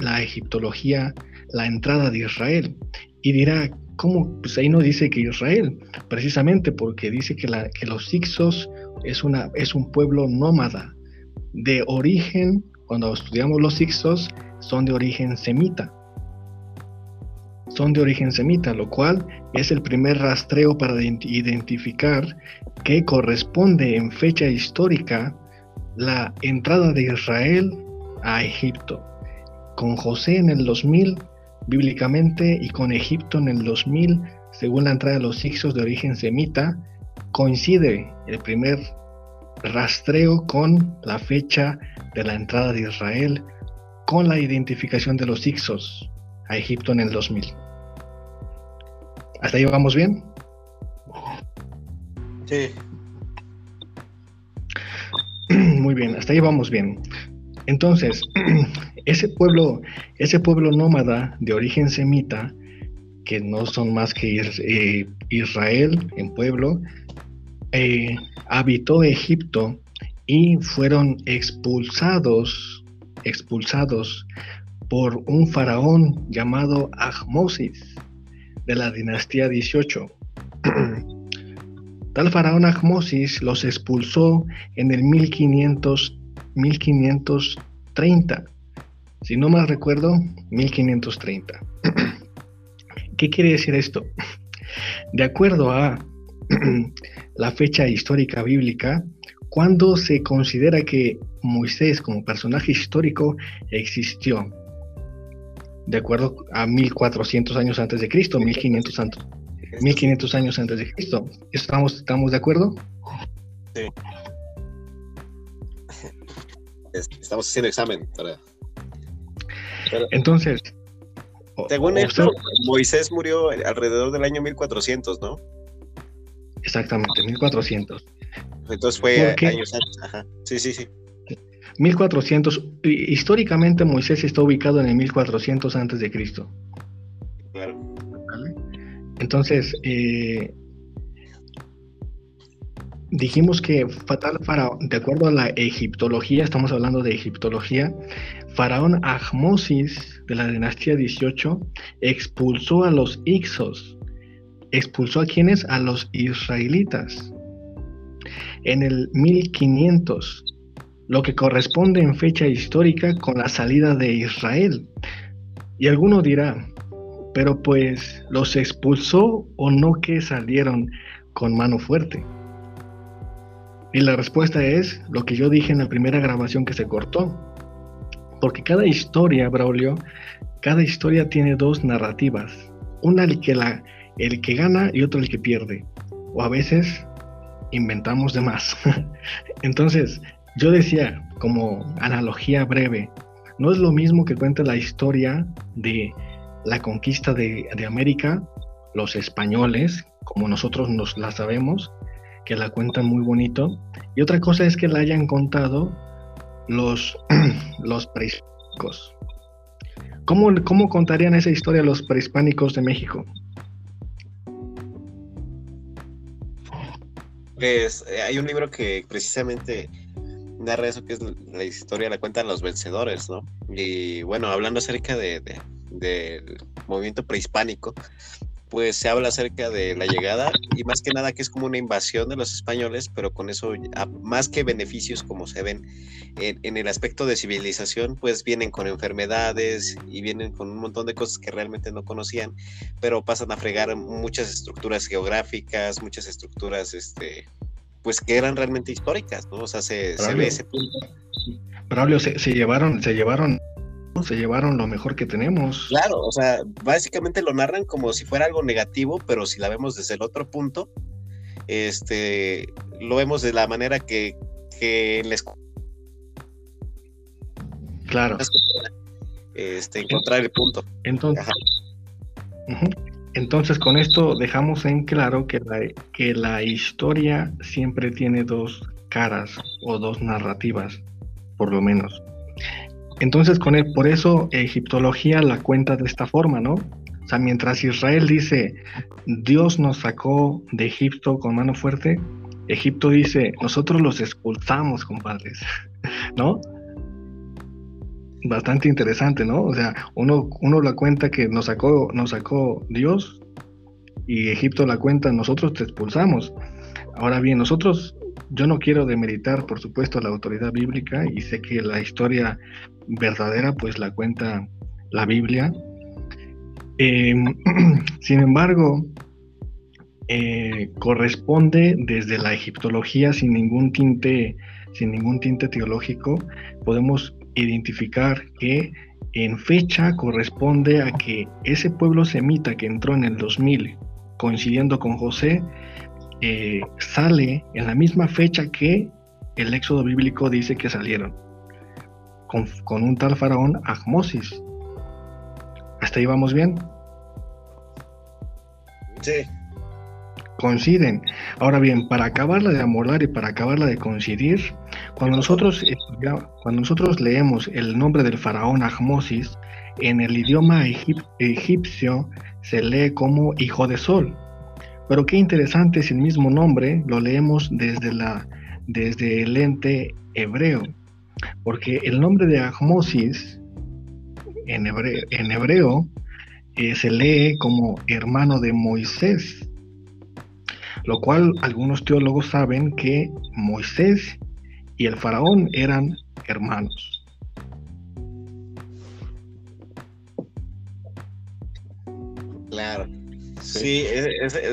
[SPEAKER 2] la egiptología la entrada de Israel. Y dirá, ¿cómo? Pues ahí no dice que Israel, precisamente porque dice que, los Ixos es, es un pueblo nómada, de origen, cuando estudiamos los Ixos, son de origen semita. Son de origen semita, lo cual es el primer rastreo para identificar que corresponde en fecha histórica la entrada de Israel a Egipto, con José en el 2000 bíblicamente y con Egipto en el 2000 según la entrada de los Ixos de origen semita, coincide el primer rastreo con la fecha de la entrada de Israel, con la identificación de los Ixos a Egipto en el 2000. ¿Hasta ahí vamos bien?
[SPEAKER 3] Sí,
[SPEAKER 2] Muy bien, hasta ahí vamos bien. Entonces, ese pueblo, ese pueblo nómada de origen semita, que no son más que eh, Israel en pueblo, eh, habitó Egipto y fueron expulsados, expulsados por un faraón llamado Ahmosis de la dinastía 18. Tal faraón Ahmosis los expulsó en el 1500, 1530. Si no mal recuerdo, 1530. ¿Qué quiere decir esto? De acuerdo a la fecha histórica bíblica, cuando se considera que Moisés como personaje histórico existió, de acuerdo a 1400 años antes de Cristo, 1500 antes, 1500 años antes de Cristo. ¿Estamos, estamos de acuerdo? Sí.
[SPEAKER 1] Estamos haciendo examen para...
[SPEAKER 2] Entonces...
[SPEAKER 1] Según esto, Moisés murió alrededor del año 1400, ¿no?
[SPEAKER 2] Exactamente, 1400.
[SPEAKER 1] Entonces fue años antes. Ajá. Sí, sí, sí.
[SPEAKER 2] 1400. Históricamente Moisés está ubicado en el 1400 antes de Cristo.
[SPEAKER 1] Claro.
[SPEAKER 2] Entonces, eh, dijimos que Fatal Faraón, de acuerdo a la egiptología, estamos hablando de egiptología, Faraón Ahmosis de la dinastía 18 expulsó a los Ixos. ¿Expulsó a quienes? A los israelitas. En el 1500, lo que corresponde en fecha histórica con la salida de Israel. Y alguno dirá, pero pues los expulsó o no que salieron con mano fuerte. Y la respuesta es lo que yo dije en la primera grabación que se cortó. Porque cada historia, Braulio, cada historia tiene dos narrativas. Una el que, la, el que gana y otra el que pierde. O a veces inventamos de más. Entonces, yo decía, como analogía breve, no es lo mismo que cuente la historia de la conquista de, de América, los españoles, como nosotros nos la sabemos, que la cuentan muy bonito. Y otra cosa es que la hayan contado los, los prehispánicos. ¿Cómo, ¿Cómo contarían esa historia los prehispánicos de México?
[SPEAKER 1] Pues eh, hay un libro que precisamente narra eso, que es la historia, la cuentan los vencedores, ¿no? Y bueno, hablando acerca de, del movimiento prehispánico, pues se habla acerca de la llegada y más que nada que es como una invasión de los españoles, pero con eso, más que beneficios como se ven en, el aspecto de civilización, pues vienen con enfermedades y vienen con un montón de cosas que realmente no conocían, pero pasan a fregar muchas estructuras geográficas, muchas estructuras, este, pues que eran realmente históricas, ¿no? O sea, se, ve ese punto.
[SPEAKER 2] Braulio, se, se llevaron, se llevaron se llevaron lo mejor que tenemos.
[SPEAKER 1] Claro, o sea, básicamente lo narran como si fuera algo negativo, pero si la vemos desde el otro punto, este, lo vemos de la manera que, que les...
[SPEAKER 2] Claro.
[SPEAKER 1] Este, encontrar el punto.
[SPEAKER 2] Entonces, entonces, con esto dejamos en claro que la, que la historia siempre tiene dos caras o dos narrativas, por lo menos. Entonces, con él, por eso egiptología la cuenta de esta forma, ¿no? O sea, mientras Israel dice, Dios nos sacó de Egipto con mano fuerte, Egipto dice, nosotros los expulsamos, compadres, ¿no? Bastante interesante, ¿no? O sea, uno, uno la cuenta que nos sacó, nos sacó Dios y Egipto la cuenta, nosotros te expulsamos. Ahora bien, nosotros yo no quiero demeritar, por supuesto, la autoridad bíblica y sé que la historia verdadera pues la cuenta la Biblia. Em, sin embargo, eh, corresponde desde la egiptología sin ningún tinte, sin ningún tinte teológico, podemos identificar que en fecha corresponde a que ese pueblo semita que entró en el 2000 coincidiendo con José eh, sale en la misma fecha que el éxodo bíblico dice que salieron, con, un tal faraón Ahmosis. ¿Hasta ahí vamos bien?
[SPEAKER 1] Sí.
[SPEAKER 2] Coinciden. Ahora bien, para acabarla de amolar y para acabarla de coincidir, cuando nosotros, cuando nosotros leemos el nombre del faraón Ahmosis, en el idioma egipcio se lee como hijo de sol. Pero qué interesante si el mismo nombre lo leemos desde, la, desde el ente hebreo, porque el nombre de Ahmosis en hebreo, eh, se lee como hermano de Moisés, lo cual algunos teólogos saben que Moisés y el faraón eran hermanos.
[SPEAKER 1] Claro. Sí,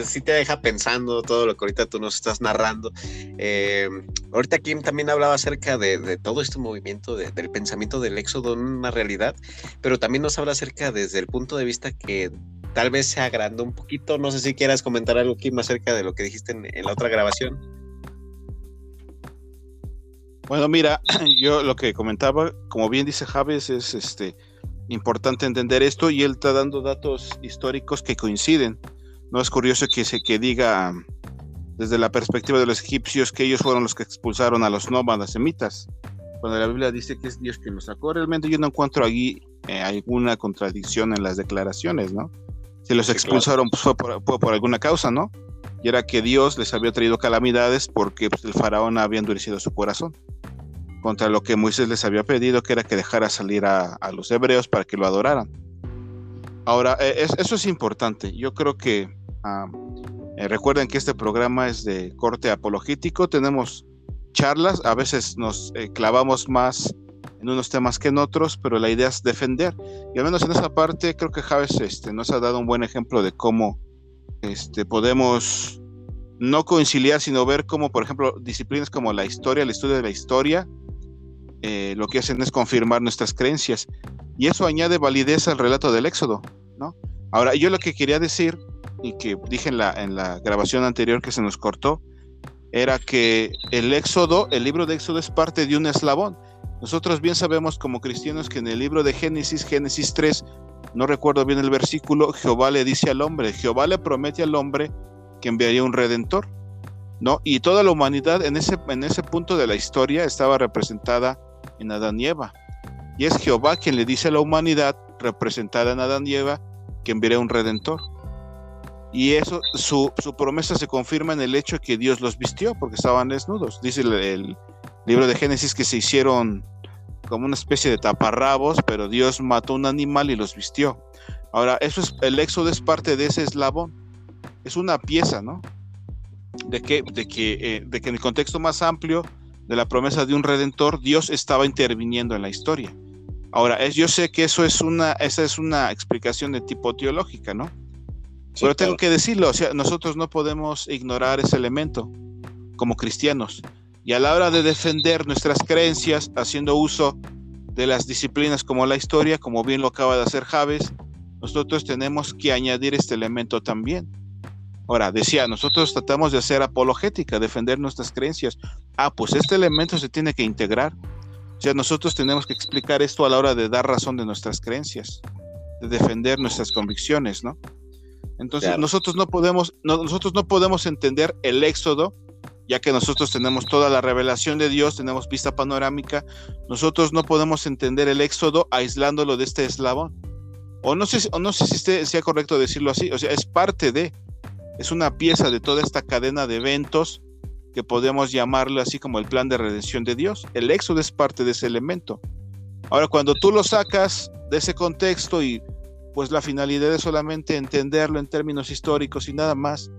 [SPEAKER 1] sí te deja pensando todo lo que ahorita tú nos estás narrando. Eh, ahorita Kim también hablaba acerca de, todo este movimiento del pensamiento del éxodo en una realidad, pero también nos habla acerca desde el punto de vista que tal vez se agrandó un poquito. No sé si quieras comentar algo, Kim, acerca de lo que dijiste en, en la otra grabación.
[SPEAKER 3] Bueno, mira, yo lo que comentaba, como bien dice Javes, es este importante entender esto y él está dando datos históricos que coinciden. No es curioso que se que diga desde la perspectiva de los egipcios que ellos fueron los que expulsaron a los nómadas semitas. Cuando la Biblia dice que es Dios quien los sacó, realmente yo no encuentro allí eh, alguna contradicción en las declaraciones, ¿no? Si los expulsaron pues, fue, por, alguna causa, ¿no? Y era que Dios les había traído calamidades porque pues, el faraón había endurecido su corazón contra lo que Moisés les había pedido, que era que dejara salir a, los hebreos para que lo adoraran. Ahora, eh, eso es importante. Yo creo que ah, eh, recuerden que este programa es de corte apologético. Tenemos charlas, a veces nos eh, clavamos más en unos temas que en otros, pero la idea es defender. Y al menos en esa parte creo que Javes este, nos ha dado un buen ejemplo de cómo este, podemos no conciliar, sino ver cómo, por ejemplo, disciplinas como la historia, el estudio de la historia, eh, lo que hacen es confirmar nuestras creencias. Y eso añade validez al relato del Éxodo, ¿no? Ahora, yo lo que quería decir, y que dije en la, en la grabación anterior que se nos cortó, era que el Éxodo, el libro de Éxodo es parte de un eslabón. Nosotros bien sabemos como cristianos que en el libro de Génesis, Génesis 3, no recuerdo bien el versículo, Jehová le dice al hombre, Jehová le promete al hombre que enviaría un redentor, ¿no? Y toda la humanidad en ese, en ese punto de la historia estaba representada en Adán y Eva. Y es Jehová quien le dice a la humanidad, representada en Adán y Eva, que enviaría un redentor. Y eso, su, promesa se confirma en el hecho que Dios los vistió, porque estaban desnudos. Dice el libro de Génesis que se hicieron como una especie de taparrabos, pero Dios mató un animal y los vistió. Ahora, eso es, el éxodo es parte de ese eslabón, es una pieza, ¿no? De que, de que, eh, de que en el contexto más amplio de la promesa de un redentor, Dios estaba interviniendo en la historia. Ahora, es, yo sé que eso es una, esa es una explicación de tipo teológica, ¿no? Pero tengo que decirlo, o sea, nosotros no podemos ignorar ese elemento como cristianos. Y a la hora de defender nuestras creencias, haciendo uso de las disciplinas como la historia, como bien lo acaba de hacer Javes, nosotros tenemos que añadir este elemento también. Ahora, decía, nosotros tratamos de hacer apologética, defender nuestras creencias. Ah, pues este elemento se tiene que integrar. O sea, nosotros tenemos que explicar esto a la hora de dar razón de nuestras creencias, de defender nuestras convicciones, ¿no? Entonces, nosotros no podemos, nosotros no podemos entender el éxodo ya que nosotros tenemos toda la revelación de Dios, tenemos vista panorámica, nosotros no podemos entender el éxodo aislándolo de este eslabón. O no sé, o no sé si sea correcto decirlo así, o sea, es parte de, es una pieza de toda esta cadena de eventos que podemos llamarlo así como el plan de redención de Dios. El éxodo es parte de ese elemento. Ahora, cuando tú lo sacas de ese contexto y pues la finalidad es solamente entenderlo en términos históricos y nada más,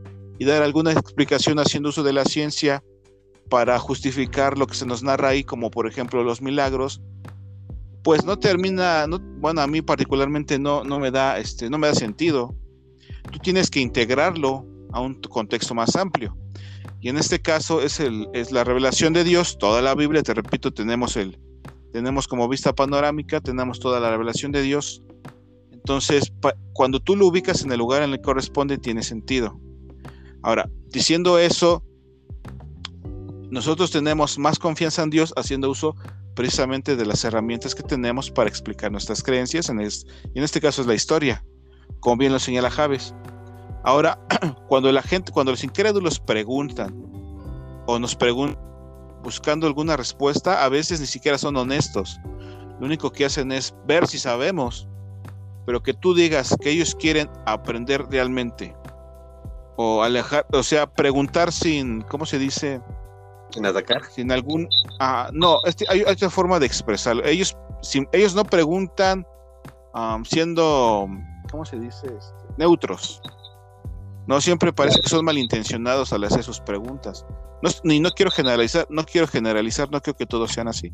[SPEAKER 3] y dar alguna explicación haciendo uso de la ciencia para justificar lo que se nos narra ahí, como por ejemplo los milagros, pues no termina, bueno, a mí particularmente no, no, me da, este, no me da sentido. Tú tienes que integrarlo a un contexto más amplio. Y en este caso es, el, es la revelación de Dios, toda la Biblia, te repito, tenemos, el, tenemos como vista panorámica, tenemos toda la revelación de Dios. Entonces, cuando tú lo ubicas en el lugar en el que corresponde, tiene sentido. Ahora, diciendo eso, nosotros tenemos más confianza en Dios haciendo uso precisamente de las herramientas que tenemos para explicar nuestras creencias, en y en este caso es la historia, como bien lo señala Javes. Ahora, cuando la gente, cuando los incrédulos preguntan o nos preguntan buscando alguna respuesta, a veces ni siquiera son honestos. Lo único que hacen es ver si sabemos, pero que tú digas que ellos quieren aprender realmente o alejar, o sea, preguntar sin, ¿cómo se dice?
[SPEAKER 1] Sin atacar.
[SPEAKER 3] Sin algún, ah, no, este, hay, otra forma de expresarlo. Ellos, ellos no preguntan siendo, ¿cómo se dice? Este, neutros. No siempre parece que son malintencionados al hacer sus preguntas. No, ni no quiero generalizar, no quiero generalizar, no creo que todos sean así.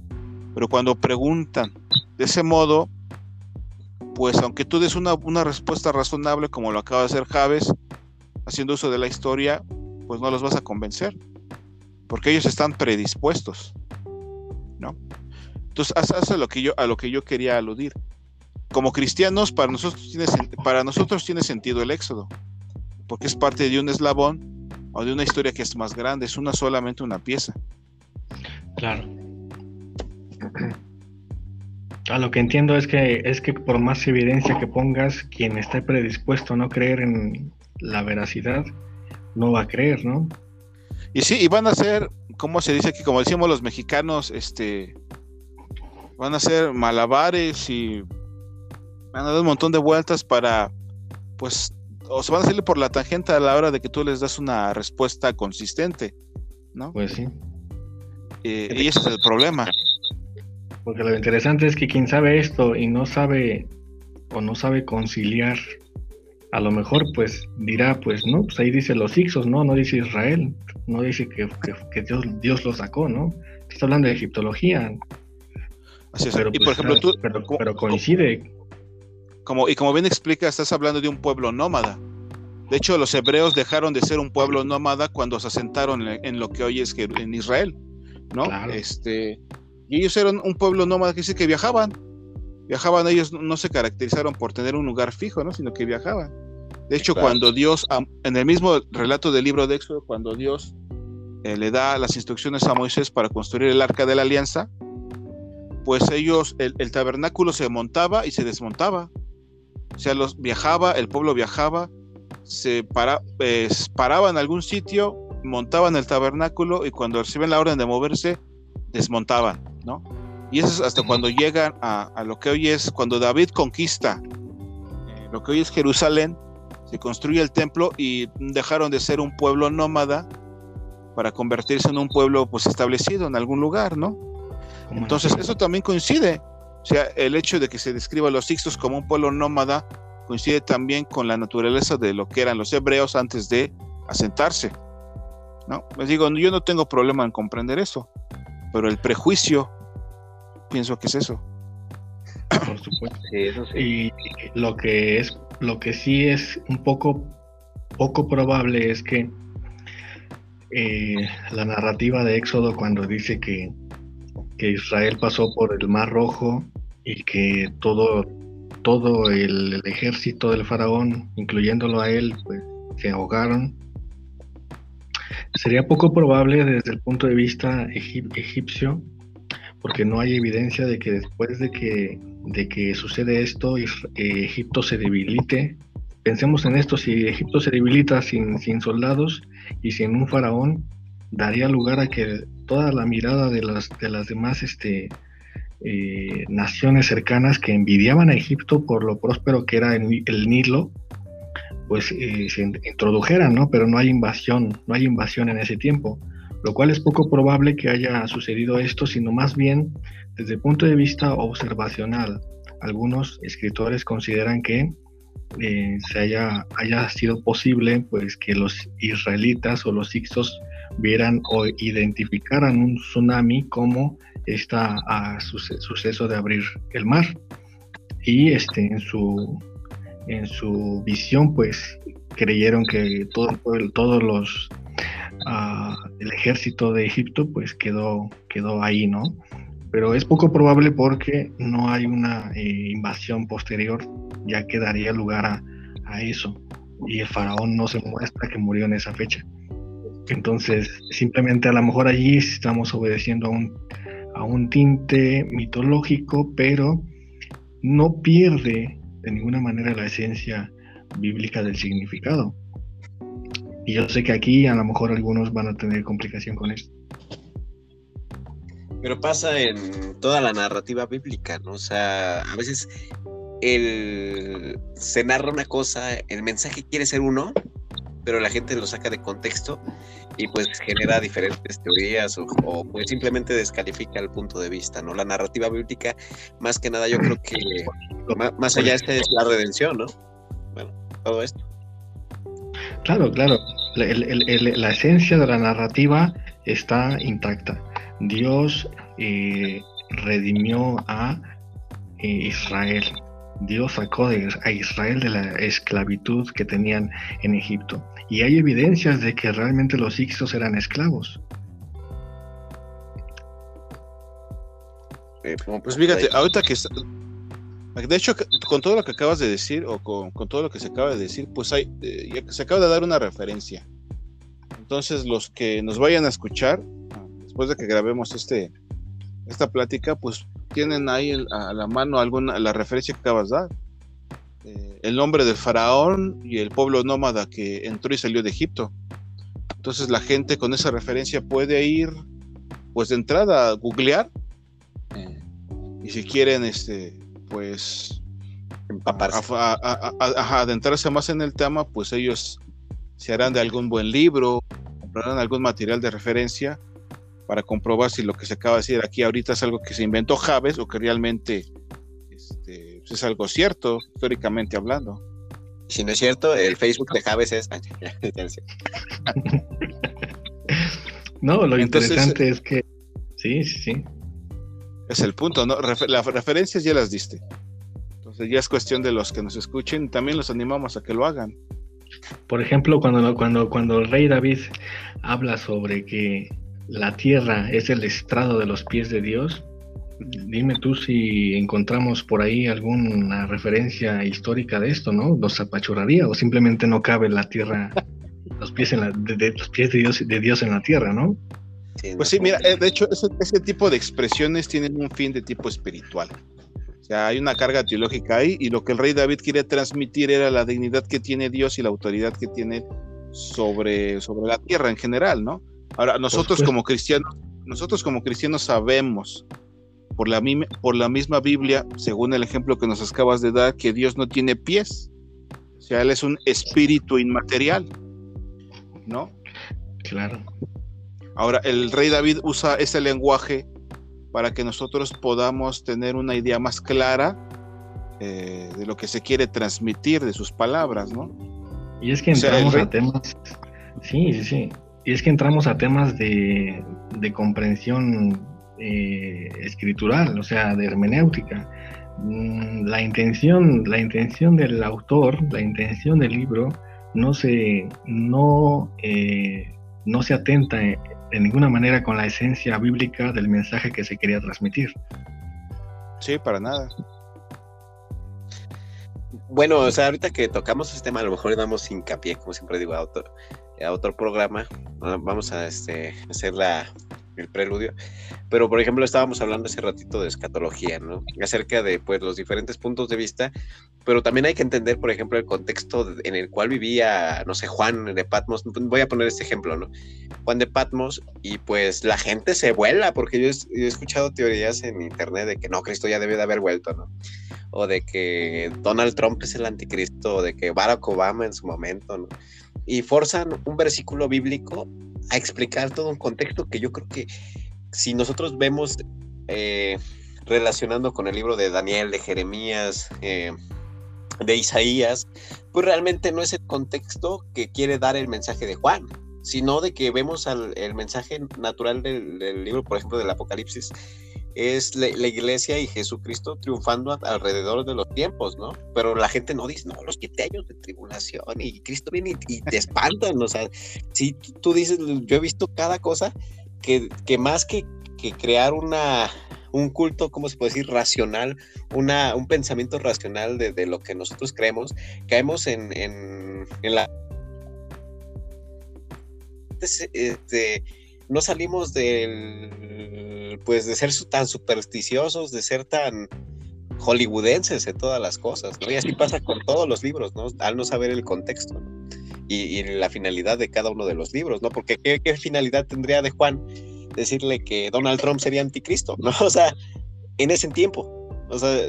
[SPEAKER 3] Pero cuando preguntan de ese modo, pues aunque tú des una, una respuesta razonable, como lo acaba de hacer Javes, haciendo uso de la historia, pues no los vas a convencer, porque ellos están predispuestos, ¿no? Entonces, hace lo que yo, a lo que yo quería aludir. Como cristianos, para nosotros tiene, para nosotros tiene sentido el éxodo, porque es parte de un eslabón o de una historia que es más grande, es una solamente una pieza.
[SPEAKER 2] Claro. A lo que entiendo es que es que por más evidencia que pongas, quien esté predispuesto a no creer en, la veracidad, no va a creer, ¿no?
[SPEAKER 3] Y sí, y van a ser, como se dice aquí? Como decimos los mexicanos, este, van a ser malabares y van a dar un montón de vueltas para, pues, o se van a salir por la tangente a la hora de que tú les das una respuesta consistente, ¿no?
[SPEAKER 2] Pues sí.
[SPEAKER 3] Eh, y ese es el problema.
[SPEAKER 2] Porque lo interesante es que quien sabe esto y no sabe o no sabe conciliar a lo mejor pues dirá, pues no, pues ahí dice los Ixos, ¿no? No dice Israel, no dice que, Dios, Dios lo sacó, ¿no? Está hablando de egiptología.
[SPEAKER 3] Así es. Pero, y por pues, ejemplo, tú,
[SPEAKER 2] pero, coincide.
[SPEAKER 3] Como, y como bien explica, estás hablando de un pueblo nómada. De hecho, los hebreos dejaron de ser un pueblo nómada cuando se asentaron en, lo que hoy es en Israel, ¿no? Este, y ellos eran un pueblo nómada que dice que viajaban, viajaban ellos no se caracterizaron por tener un lugar fijo, ¿no? sino que viajaban. De hecho, cuando Dios, en el mismo relato del libro de Éxodo, cuando Dios eh, le da las instrucciones a Moisés para construir el arca de la alianza, pues ellos, el, tabernáculo se montaba y se desmontaba. O sea, los viajaba, el pueblo viajaba, se para, paraba en algún sitio, montaban el tabernáculo y cuando reciben la orden de moverse, desmontaban, ¿no? Y eso es hasta cuando llegan a, lo que hoy es, cuando David conquista eh, lo que hoy es Jerusalén, se construye el templo y dejaron de ser un pueblo nómada para convertirse en un pueblo pues establecido en algún lugar, ¿no? Entonces eso también coincide, o sea, el hecho de que se describa a los Ixtos como un pueblo nómada coincide también con la naturaleza de lo que eran los hebreos antes de asentarse, ¿no? Les digo, yo no tengo problema en comprender eso, pero el prejuicio, pienso que es eso.
[SPEAKER 2] Por supuesto. Y lo que es, lo que sí es un poco, poco probable es que eh, la narrativa de Éxodo cuando dice que, que, Israel pasó por el Mar Rojo y que todo, todo el, ejército del faraón, incluyéndolo a él, pues se ahogaron. Sería poco probable desde el punto de vista egipcio, porque no hay evidencia de que después de que, de que sucede esto, eh, Egipto se debilite. Pensemos en esto, si Egipto se debilita sin, sin soldados, y sin un faraón daría lugar a que toda la mirada de las, de las demás este, eh, naciones cercanas que envidiaban a Egipto por lo próspero que era el, Nilo, pues eh, se introdujeran, ¿no? Pero no hay invasión, no hay invasión en ese tiempo, lo cual es poco probable que haya sucedido esto, sino más bien desde el punto de vista observacional. Algunos escritores consideran que eh, se haya, haya sido posible pues que los israelitas o los ixos vieran o identificaran un tsunami como esta suceso de abrir el mar y este en su en su visión pues creyeron que todo todos los el ejército de Egipto pues quedó quedó ahí no pero es poco probable porque no hay una eh, invasión posterior, ya que daría lugar a, eso. Y el faraón no se muestra que murió en esa fecha. Entonces, simplemente a lo mejor allí estamos obedeciendo a un, a un tinte mitológico, pero no pierde de ninguna manera la esencia bíblica del significado. Y yo sé que aquí a lo mejor algunos van a tener complicación con esto.
[SPEAKER 4] Pero pasa en toda la narrativa bíblica, ¿no? O sea, a veces el, se narra una cosa, el mensaje quiere ser uno, pero la gente lo saca de contexto y pues genera diferentes teorías o, pues simplemente descalifica el punto de vista, ¿no? La narrativa bíblica, más que nada, yo creo que más, allá de esta es la redención, ¿no? Bueno, todo esto.
[SPEAKER 2] Claro, claro. la esencia de la narrativa está intacta. Dios eh, redimió a eh, Israel. Dios sacó a Israel de la esclavitud que tenían en Egipto. Y hay evidencias de que realmente los ixos eran esclavos.
[SPEAKER 3] Eh, pues fíjate, ahorita que de hecho, con todo lo que acabas de decir, o con, todo lo que se acaba de decir, pues hay, se acaba de dar una referencia. Entonces, los que nos vayan a escuchar, después de que grabemos este, esta plática, pues tienen ahí a la mano alguna, la referencia que acabas de dar. Eh, el nombre del faraón y el pueblo nómada que entró y salió de Egipto. Entonces la gente con esa referencia puede ir, pues de entrada, a googlear. Eh, y si quieren, este, pues, adentrarse más en el tema, pues ellos se harán de algún buen libro, comprarán algún material de referencia para comprobar si lo que se acaba de decir aquí ahorita es algo que se inventó Javes o que realmente este, pues, es algo cierto, históricamente hablando.
[SPEAKER 4] Si no es cierto, el Facebook de Javes es...
[SPEAKER 2] no, lo interesante es que... Sí, sí, sí.
[SPEAKER 3] Es el punto, ¿no? las referencias ya las diste. Entonces ya es cuestión de los que nos escuchen, también los animamos a que lo hagan.
[SPEAKER 2] Por ejemplo, cuando, cuando, cuando el rey David habla sobre que la tierra es el estrado de los pies de Dios. Dime tú si encontramos por ahí alguna referencia histórica de esto, ¿no? ¿Nos apachurraría o simplemente no cabe la tierra, los pies, en la, de, los pies de Dios, de Dios en la tierra, ¿no?
[SPEAKER 3] Pues sí, mira, eh, de hecho, ese, tipo de expresiones tienen un fin de tipo espiritual. sea, hay una carga teológica ahí y lo que el rey David quiere transmitir era la dignidad que tiene Dios y la autoridad que tiene sobre, sobre la tierra en general, ¿no? Ahora, nosotros como cristianos, nosotros como cristianos sabemos por la, por la misma Biblia, según el ejemplo que nos acabas de dar, que Dios no tiene pies. O sea, Él es un espíritu inmaterial, ¿no?
[SPEAKER 2] Claro.
[SPEAKER 3] Ahora, el rey David usa ese lenguaje para que nosotros podamos tener una idea más clara eh, de lo que se quiere transmitir de sus palabras, ¿no?
[SPEAKER 2] Y es que entramos a temas, sí, sí, sí, y es que entramos a temas de, comprensión eh, escritural, o sea, de hermenéutica. Mm, la intención, la intención del autor, la intención del libro, no se, no, eh, no se atenta de ninguna manera con la esencia bíblica del mensaje que se quería transmitir.
[SPEAKER 3] Sí, para nada.
[SPEAKER 1] Bueno, o sea, ahorita que tocamos este tema, a lo mejor damos hincapié, como siempre digo, a otro, a otro programa. Vamos a este, hacer la, el preludio. Pero, por ejemplo, estábamos hablando hace ratito de escatología, ¿no? Acerca de, pues, los diferentes puntos de vista, pero también hay que entender, por ejemplo, el contexto en el cual vivía, no sé, Juan de Patmos. Voy a poner este ejemplo, ¿no? Juan de Patmos, y pues la gente se vuela, porque yo he, escuchado teorías en internet de que no, Cristo ya debe de haber vuelto, ¿no? O de que Donald Trump es el anticristo, o de que Barack Obama en su momento, ¿no? Y forzan un versículo bíblico a explicar todo un contexto que yo creo que si nosotros vemos eh, relacionando con el libro de Daniel, de Jeremías, eh, de Isaías, pues realmente no es el contexto que quiere dar el mensaje de Juan, sino de que vemos el mensaje natural del, del, libro, por ejemplo, del Apocalipsis, es la, iglesia y Jesucristo triunfando alrededor de los tiempos, ¿no? Pero la gente no dice, no, los siete años de tribulación y Cristo viene y, te espantan, o sea, si tú, dices, yo he visto cada cosa que, que más que, que crear una, un culto, ¿cómo se puede decir? Racional, una, un pensamiento racional de, de lo que nosotros creemos, caemos en, en, en la... Este, no salimos del, pues de ser tan supersticiosos, de ser tan hollywoodenses en todas las cosas, ¿no? Y así pasa con todos los libros, ¿no? Al no saber el contexto, y, la finalidad de cada uno de los libros, ¿no? Porque ¿qué, finalidad tendría de Juan decirle que Donald Trump sería anticristo, ¿no? O sea, en ese tiempo, o sea,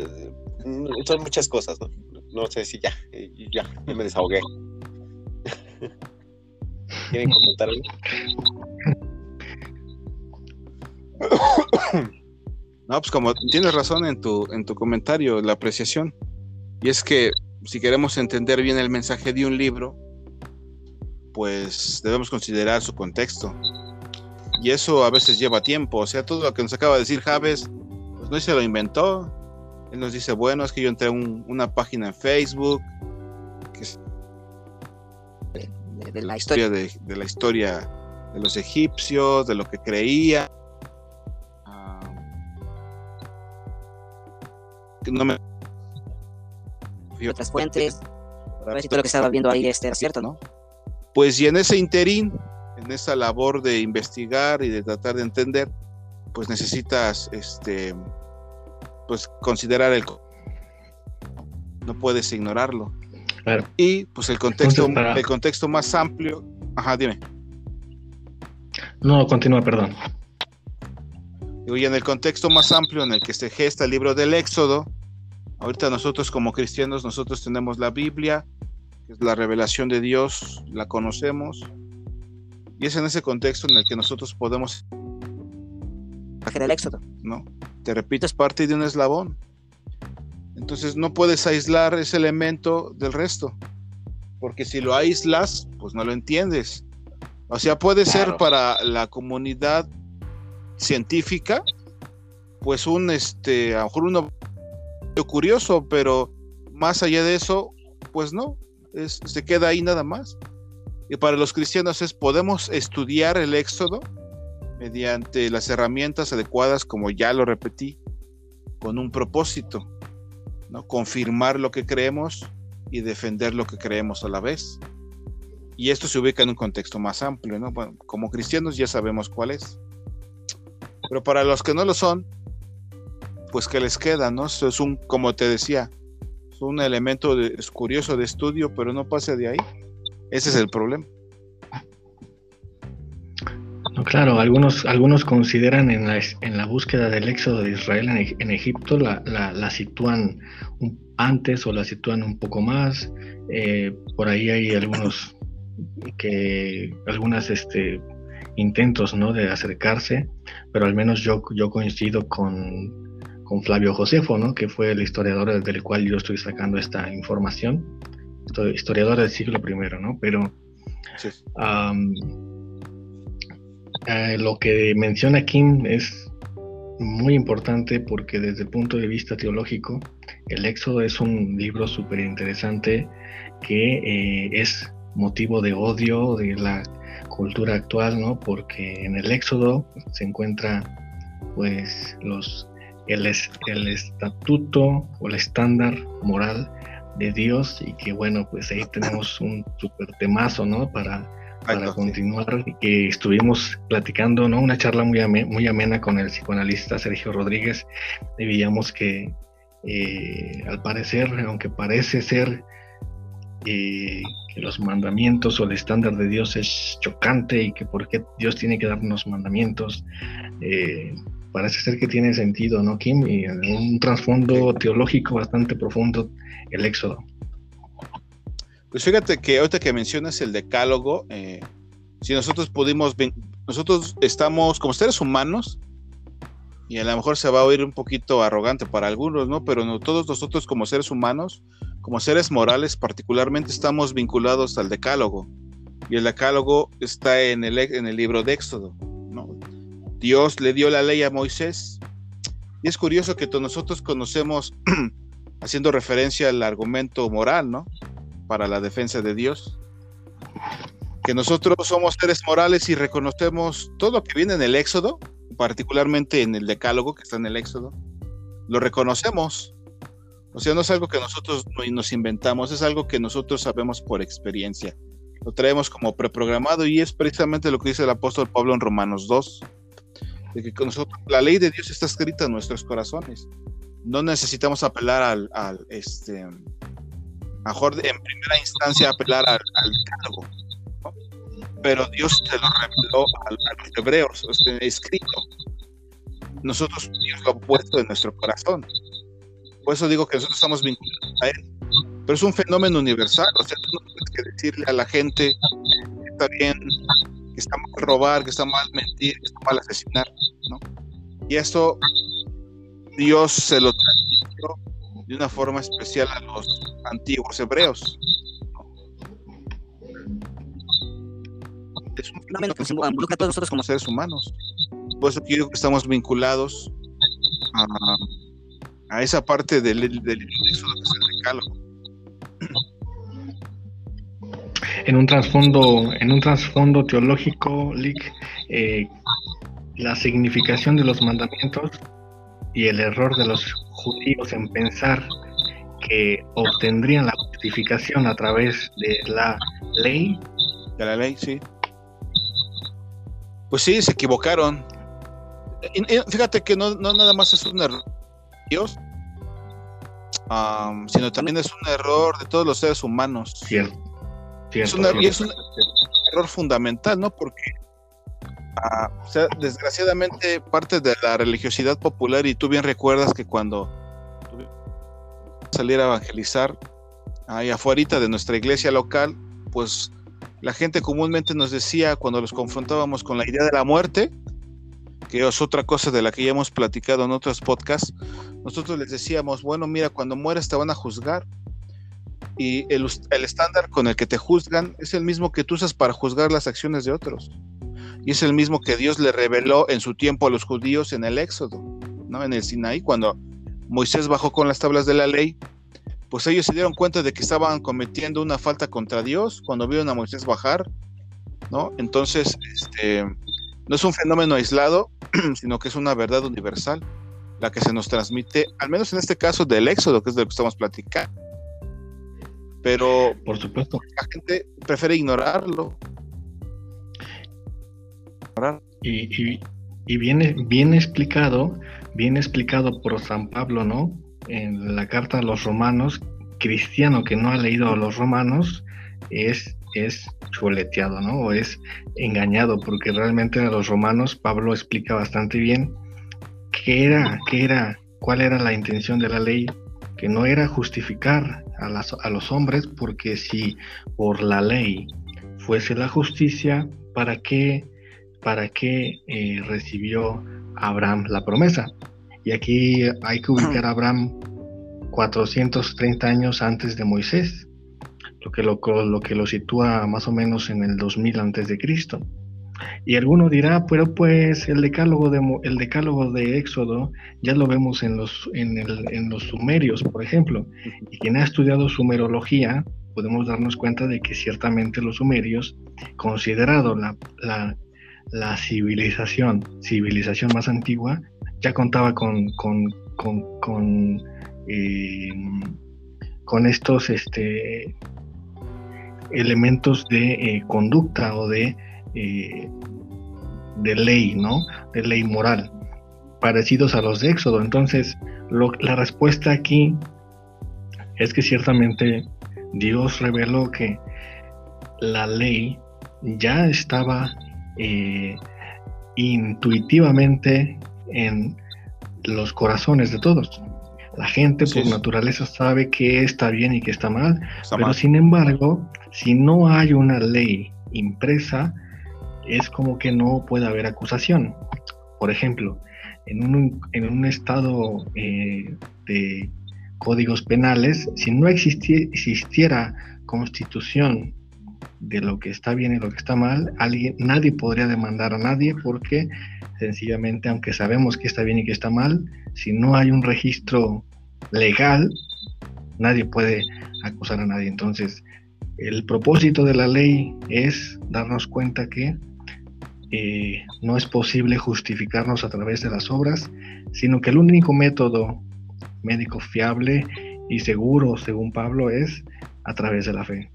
[SPEAKER 1] son muchas cosas, ¿no? No sé si ya, ya, ya me desahogué. ¿Quieren comentar algo?
[SPEAKER 3] No, pues como tienes razón en tu, en tu comentario, la apreciación. Y es que si queremos entender bien el mensaje de un libro, pues debemos considerar su contexto. Y eso a veces lleva tiempo. O sea, todo lo que nos acaba de decir Javes, pues no se lo inventó. Él nos dice, bueno, es que yo entré a una página en Facebook. de, la historia de, de la historia de los egipcios, de lo que creía no me
[SPEAKER 5] otras fuentes para ver si todo lo que estaba viendo ahí este era cierto, ¿no?
[SPEAKER 3] Pues y en ese interín, en esa labor de investigar y de tratar de entender, pues necesitas este pues considerar el no puedes ignorarlo. Y pues el contexto el contexto más amplio, ajá, dime.
[SPEAKER 2] No, continúa, perdón.
[SPEAKER 3] Y en el contexto más amplio en el que se gesta el libro del Éxodo, ahorita nosotros como cristianos, nosotros tenemos la Biblia, que es la revelación de Dios, la conocemos, y es en ese contexto en el que nosotros podemos...
[SPEAKER 5] El Éxodo.
[SPEAKER 3] No, te repito, es parte de un eslabón. Entonces no puedes aislar ese elemento del resto, porque si lo aíslas, pues no lo entiendes. O sea, puede ser para la comunidad científica, pues un, este, a lo mejor uno curioso, pero más allá de eso, pues no, se queda ahí nada más. Y para los cristianos es, podemos estudiar el éxodo mediante las herramientas adecuadas, como ya lo repetí, con un propósito, ¿no? Confirmar lo que creemos y defender lo que creemos a la vez. Y esto se ubica en un contexto más amplio, ¿no? como cristianos ya sabemos cuál es. Pero para los que no lo son, pues que les queda, ¿no? Eso es un, como te decía, un elemento de- es curioso de estudio, pero no pase de ahí. Ese es el problema.
[SPEAKER 2] No, claro, algunos, algunos consideran en la, en la búsqueda del éxodo de Israel en, Eg- en Egipto, la, la- sitúan antes o la sitúan un poco más. Eh, por ahí hay algunos que algunas este, intentos ¿no? de acercarse, pero al menos yo, yo coincido con, con Flavio Josefo, ¿no? que fue el historiador del cual yo estoy sacando esta información, historiador del siglo I, ¿no? pero
[SPEAKER 3] Sí.
[SPEAKER 2] Eh, lo que menciona Kim es muy importante porque desde el punto de vista teológico, el Éxodo es un libro súper interesante que eh, es motivo de odio de la cultura actual, ¿no? Porque en el Éxodo se encuentra pues los el, es- el estatuto o el estándar moral de Dios y que bueno, pues ahí tenemos un súper temazo, ¿no? Para, para
[SPEAKER 3] sí.
[SPEAKER 2] continuar, que estuvimos platicando, ¿no? Una charla muy, ame- muy amena con el psicoanalista Sergio Rodríguez y veíamos que eh, al parecer, aunque parece ser eh, que los mandamientos o el estándar de Dios es chocante y que por qué Dios tiene que darnos mandamientos, eh, parece ser que tiene sentido, ¿no, Kim? Y en un trasfondo teológico bastante profundo el Éxodo.
[SPEAKER 3] Pues fíjate que ahorita que mencionas el decálogo, eh, si nosotros pudimos, nosotros estamos como seres humanos, y a lo mejor se va a oír un poquito arrogante para algunos, ¿no? Pero no, todos nosotros como seres humanos, como seres morales particularmente, estamos vinculados al decálogo. Y el decálogo está en el, en el libro de Éxodo, ¿no? Dios le dio la ley a Moisés. Y es curioso que nosotros conocemos, haciendo referencia al argumento moral, ¿no? para la defensa de Dios. Que nosotros somos seres morales y reconocemos todo lo que viene en el Éxodo, particularmente en el Decálogo que está en el Éxodo, lo reconocemos. O sea, no es algo que nosotros no- nos inventamos, es algo que nosotros sabemos por experiencia. Lo traemos como preprogramado y es precisamente lo que dice el apóstol Pablo en Romanos 2, de que con nosotros, la ley de Dios está escrita en nuestros corazones. No necesitamos apelar al, al, este, mejor en primera instancia apelar al, al ¿no? pero Dios se lo reveló a, los hebreos, sea, escrito. Nosotros Dios lo ha puesto en nuestro corazón. Por eso digo que nosotros estamos vinculados a Él. Pero es un fenómeno universal, o sea, tú no tienes que decirle a la gente está bien, que está mal robar, que está mal mentir, que está mal asesinar, ¿no? Y esto Dios se lo transmitió de una forma especial a los antiguos hebreos. Es un fenómeno que se
[SPEAKER 5] involucra a todos nosotros
[SPEAKER 3] como seres humanos. Por eso quiero que estamos vinculados a, a esa parte del, del libro de Éxodo que es el decálogo.
[SPEAKER 2] En un trasfondo, en un trasfondo teológico, Lick, eh, la significación de los mandamientos y el error de los judíos en pensar que obtendrían la justificación a través de la ley,
[SPEAKER 3] De la ley, sí. Pues sí, se equivocaron. Y- y fíjate que no, no nada más es un error Dios, am, sino también es un error de todos los seres humanos.
[SPEAKER 2] cierto.
[SPEAKER 3] Es, una- y es un error fundamental, ¿no? Porque, ah, o sea, desgraciadamente, parte de la religiosidad popular, y tú bien recuerdas que cuando salir a evangelizar ahí afuera de nuestra iglesia local, pues la gente comúnmente nos decía cuando los confrontábamos con la idea de la muerte, que es otra cosa de la que ya hemos platicado en otros podcasts, nosotros les decíamos, bueno, mira, cuando mueres te van a juzgar y el, estándar con el que te juzgan es el mismo que tú usas para juzgar las acciones de otros. Y es el mismo que Dios le reveló en su tiempo a los judíos en el Éxodo, ¿no? En el Sinaí, cuando Moisés bajó con las tablas de la ley, pues ellos se dieron cuenta de que estaban cometiendo una falta contra Dios cuando vieron a Moisés bajar, ¿no? Entonces, este, no es un fenómeno aislado, sino que es una verdad universal, la que se nos transmite, al menos en este caso del Éxodo, que es de lo que estamos platicando. Pero
[SPEAKER 2] Por supuesto.
[SPEAKER 3] la gente prefiere ignorarlo.
[SPEAKER 2] Y, y- y bien, bien explicado, bien explicado por San Pablo, ¿no? En la carta a los romanos, cristiano que no ha leído a los romanos es, es chuleteado, ¿no? O es engañado, porque realmente a los romanos Pablo explica bastante bien qué era, qué era, cuál era la intención de la ley, que no era justificar a, los hombres, porque si por la ley fuese la justicia, ¿para qué, para qué eh, recibió Abraham la promesa? Y aquí hay que ubicar a Abraham 430 años antes de Moisés, lo que lo, lo que lo sitúa más o menos en el 2000 antes de Cristo. Y alguno dirá, pero pues el decálogo de, el decálogo de Éxodo ya lo vemos en los, en, el, en los sumerios, por ejemplo. Y quien ha estudiado sumerología, podemos darnos cuenta de que ciertamente los sumerios, considerado la, la, la civilización, civilización más antigua, ya contaba con, con, con, con eh, con estos este, elementos de eh, conducta o de, eh, de ley, ¿no? De ley moral, parecidos a los de Éxodo. Entonces, la respuesta aquí es que ciertamente Dios reveló que la ley ya estaba intuitivamente en los corazones de todos. La gente por naturaleza sabe que está bien y que está mal, pero sin embargo, si no hay una ley impresa, es como que no puede haber acusación. Por ejemplo, en un, en un estado eh, de códigos penales, si no existiera constitución de lo que está bien y lo que está mal, alguien, nadie podría demandar a nadie porque sencillamente, aunque sabemos que está bien y que está mal, si no hay un registro legal, nadie puede acusar a nadie. Entonces, el propósito de la ley es darnos cuenta que eh, no es posible justificarnos a través de las obras, sino que el único método médico fiable y seguro, según Pablo, es a través de la fe.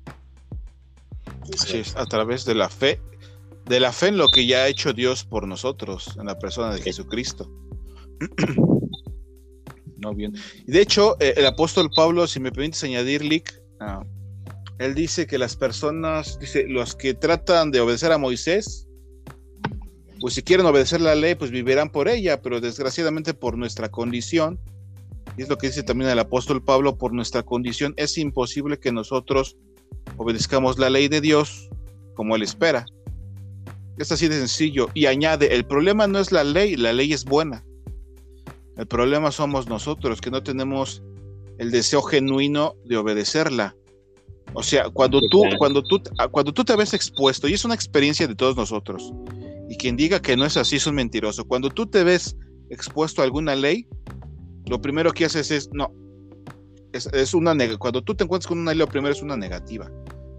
[SPEAKER 3] Así es, a través de la fe, de la fe en lo que ya ha hecho Dios por nosotros, en la persona de Jesucristo. no bien. De hecho, eh, el apóstol Pablo, si me permites añadir, Lick, ah, él dice que las personas, dice, los que tratan de obedecer a Moisés, pues si quieren obedecer la ley, pues vivirán por ella, pero desgraciadamente por nuestra condición, y es lo que dice también el apóstol Pablo, por nuestra condición es imposible que nosotros obedezcamos la ley de Dios como Él espera. Es así de sencillo. Y añade, el problema no es la ley, la ley es buena. El problema somos nosotros, que no tenemos el deseo genuino de obedecerla. O sea, cuando tú, cuando tú, cuando tú te ves expuesto, y es una experiencia de todos nosotros, y quien diga que no es así es un mentiroso. Cuando tú te ves expuesto a alguna ley, lo primero que haces es, no, es, una cuando tú te encuentras con una ley, lo primero es una negativa.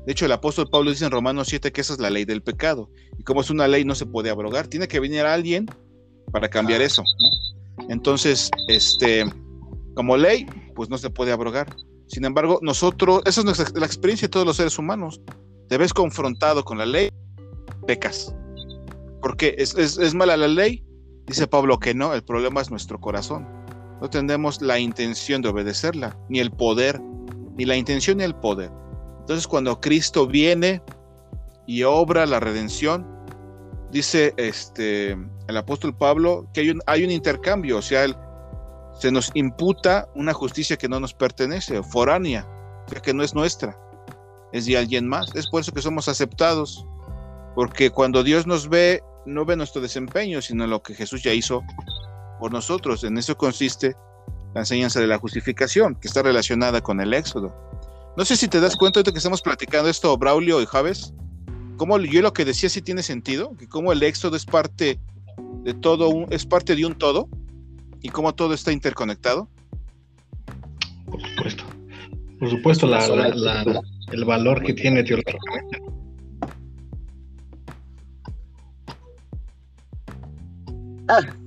[SPEAKER 3] De hecho, el apóstol Pablo dice en Romanos 7 que esa es la ley del pecado. Y como es una ley, no se puede abrogar. Tiene que venir alguien para cambiar eso. Entonces, este, como ley, pues no se puede abrogar. Sin embargo, nosotros, esa es nuestra, la experiencia de todos los seres humanos. Te ves confrontado con la ley, pecas. Porque es, es, es mala la ley, dice Pablo que no, el problema es nuestro corazón no tenemos la intención de obedecerla, ni el poder, ni la intención ni el poder. Entonces cuando Cristo viene y obra la redención, dice este, el apóstol Pablo que hay un, hay un intercambio, o sea, se nos imputa una justicia que no nos pertenece, foránea, o sea, que no es nuestra, es de alguien más. Es por eso que somos aceptados, porque cuando Dios nos ve, no ve nuestro desempeño, sino lo que Jesús ya hizo por nosotros. En eso consiste la enseñanza de la justificación, que está relacionada con el éxodo. No sé si te das cuenta de que estamos platicando esto, Braulio y Javes, cómo yo lo que decía sí tiene sentido, que cómo el éxodo es parte de todo, un, es parte de un todo, y cómo todo está interconectado.
[SPEAKER 2] Por supuesto. Por supuesto, el valor que tiene teológicamente.
[SPEAKER 4] Ah,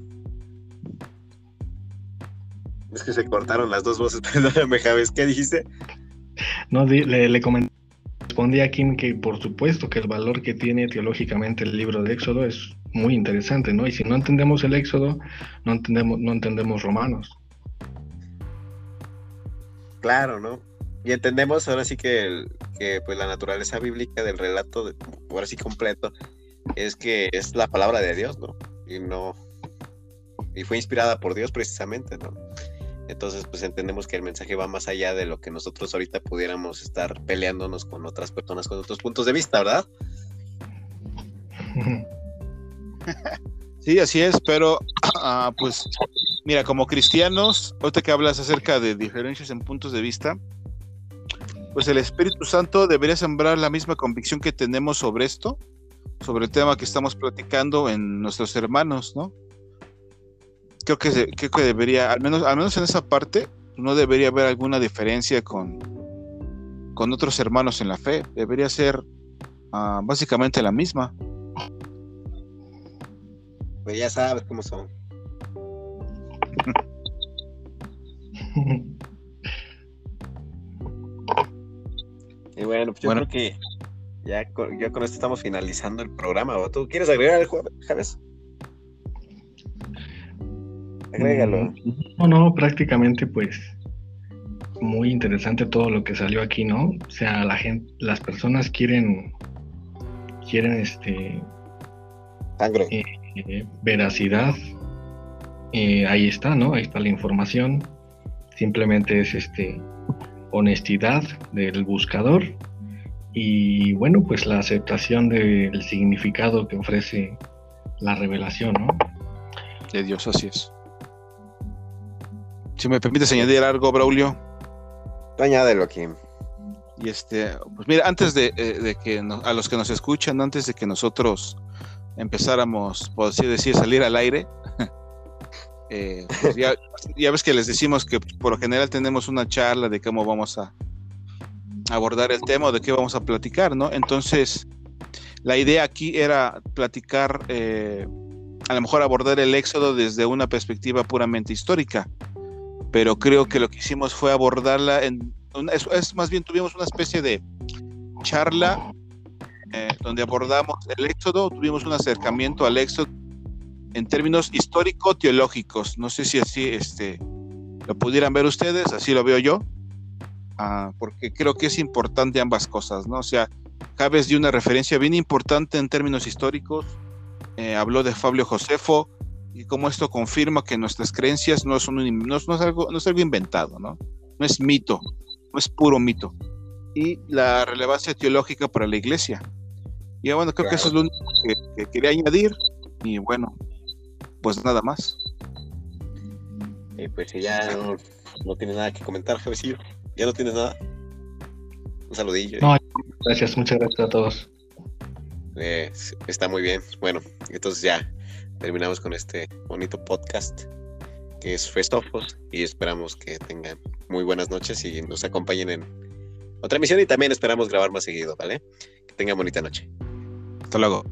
[SPEAKER 4] es que se cortaron las dos voces. Perdóname, Javes, ¿qué dijiste?
[SPEAKER 2] No, le, comenté respondí a Kim que por supuesto que el valor que tiene teológicamente el libro de Éxodo es muy interesante, ¿no? Y si no entendemos el Éxodo, no entendemos, no entendemos Romanos.
[SPEAKER 1] Claro, ¿no? Y entendemos ahora sí que, que pues la naturaleza bíblica del relato, de, ahora sí completo, es que es la palabra de Dios, ¿no? Y no, y fue inspirada por Dios precisamente, ¿no? Entonces, pues entendemos que el mensaje va más allá de lo que nosotros ahorita pudiéramos estar peleándonos con otras personas, con otros puntos de vista, ¿verdad?
[SPEAKER 3] Sí, así es, pero ah, pues mira, como cristianos, ahorita que hablas acerca de diferencias en puntos de vista, pues el Espíritu Santo debería sembrar la misma convicción que tenemos sobre esto, sobre el tema que estamos platicando en nuestros hermanos, ¿no? Creo que, creo que debería, al menos, al menos en esa parte, no debería haber alguna diferencia con, con otros hermanos en la fe. Debería ser uh, básicamente la misma.
[SPEAKER 1] Pues ya sabes cómo son. y bueno, pues yo creo que ya con, ya con esto estamos finalizando el programa. ¿Tú quieres agregar algo, Javes? Agrégalo.
[SPEAKER 2] No, no, prácticamente pues muy interesante todo lo que salió aquí, ¿no? O sea, la gente, las personas quieren, quieren este eh, veracidad. Eh, ahí está, ¿no? Ahí está la información. Simplemente es este honestidad del buscador y bueno, pues la aceptación del significado que ofrece la revelación, ¿no?
[SPEAKER 3] De Dios, así es. Si me permites añadir algo, Braulio.
[SPEAKER 1] Añádelo aquí.
[SPEAKER 3] Y este, pues mira, antes de, eh, que a los que nos escuchan, antes de que nosotros empezáramos, por así decir, salir al aire, eh, pues ya, ves que les decimos que por lo general tenemos una charla de cómo vamos a abordar el tema o de qué vamos a platicar, ¿no? Entonces, la idea aquí era platicar, eh, a lo mejor abordar el éxodo desde una perspectiva puramente histórica pero creo que lo que hicimos fue abordarla en... es, más bien tuvimos una especie de charla eh, donde abordamos el éxodo, tuvimos un acercamiento al éxodo en términos histórico-teológicos. No sé si así este, lo pudieran ver ustedes, así lo veo yo, ah, porque creo que es importante ambas cosas, ¿no? O sea, Javes dio una referencia bien importante en términos históricos, eh, habló de Fabio Josefo, y cómo esto confirma que nuestras creencias no, son no, es algo, no es algo inventado, ¿no? No es mito, no es puro mito. Y la relevancia teológica para la iglesia. Y bueno, creo que eso es lo único que, quería añadir. Y bueno, pues nada más.
[SPEAKER 1] Eh, pues ya no, no tienes nada que comentar, Javecillo. Ya no tienes nada. Un saludillo.
[SPEAKER 2] No, gracias, muchas gracias a todos.
[SPEAKER 1] Eh, está muy bien. Bueno, entonces ya terminamos con este bonito podcast que es Festofos y esperamos que tengan muy buenas noches y nos acompañen en otra emisión y también esperamos grabar más seguido, ¿vale? Que tengan bonita noche.
[SPEAKER 3] Hasta luego.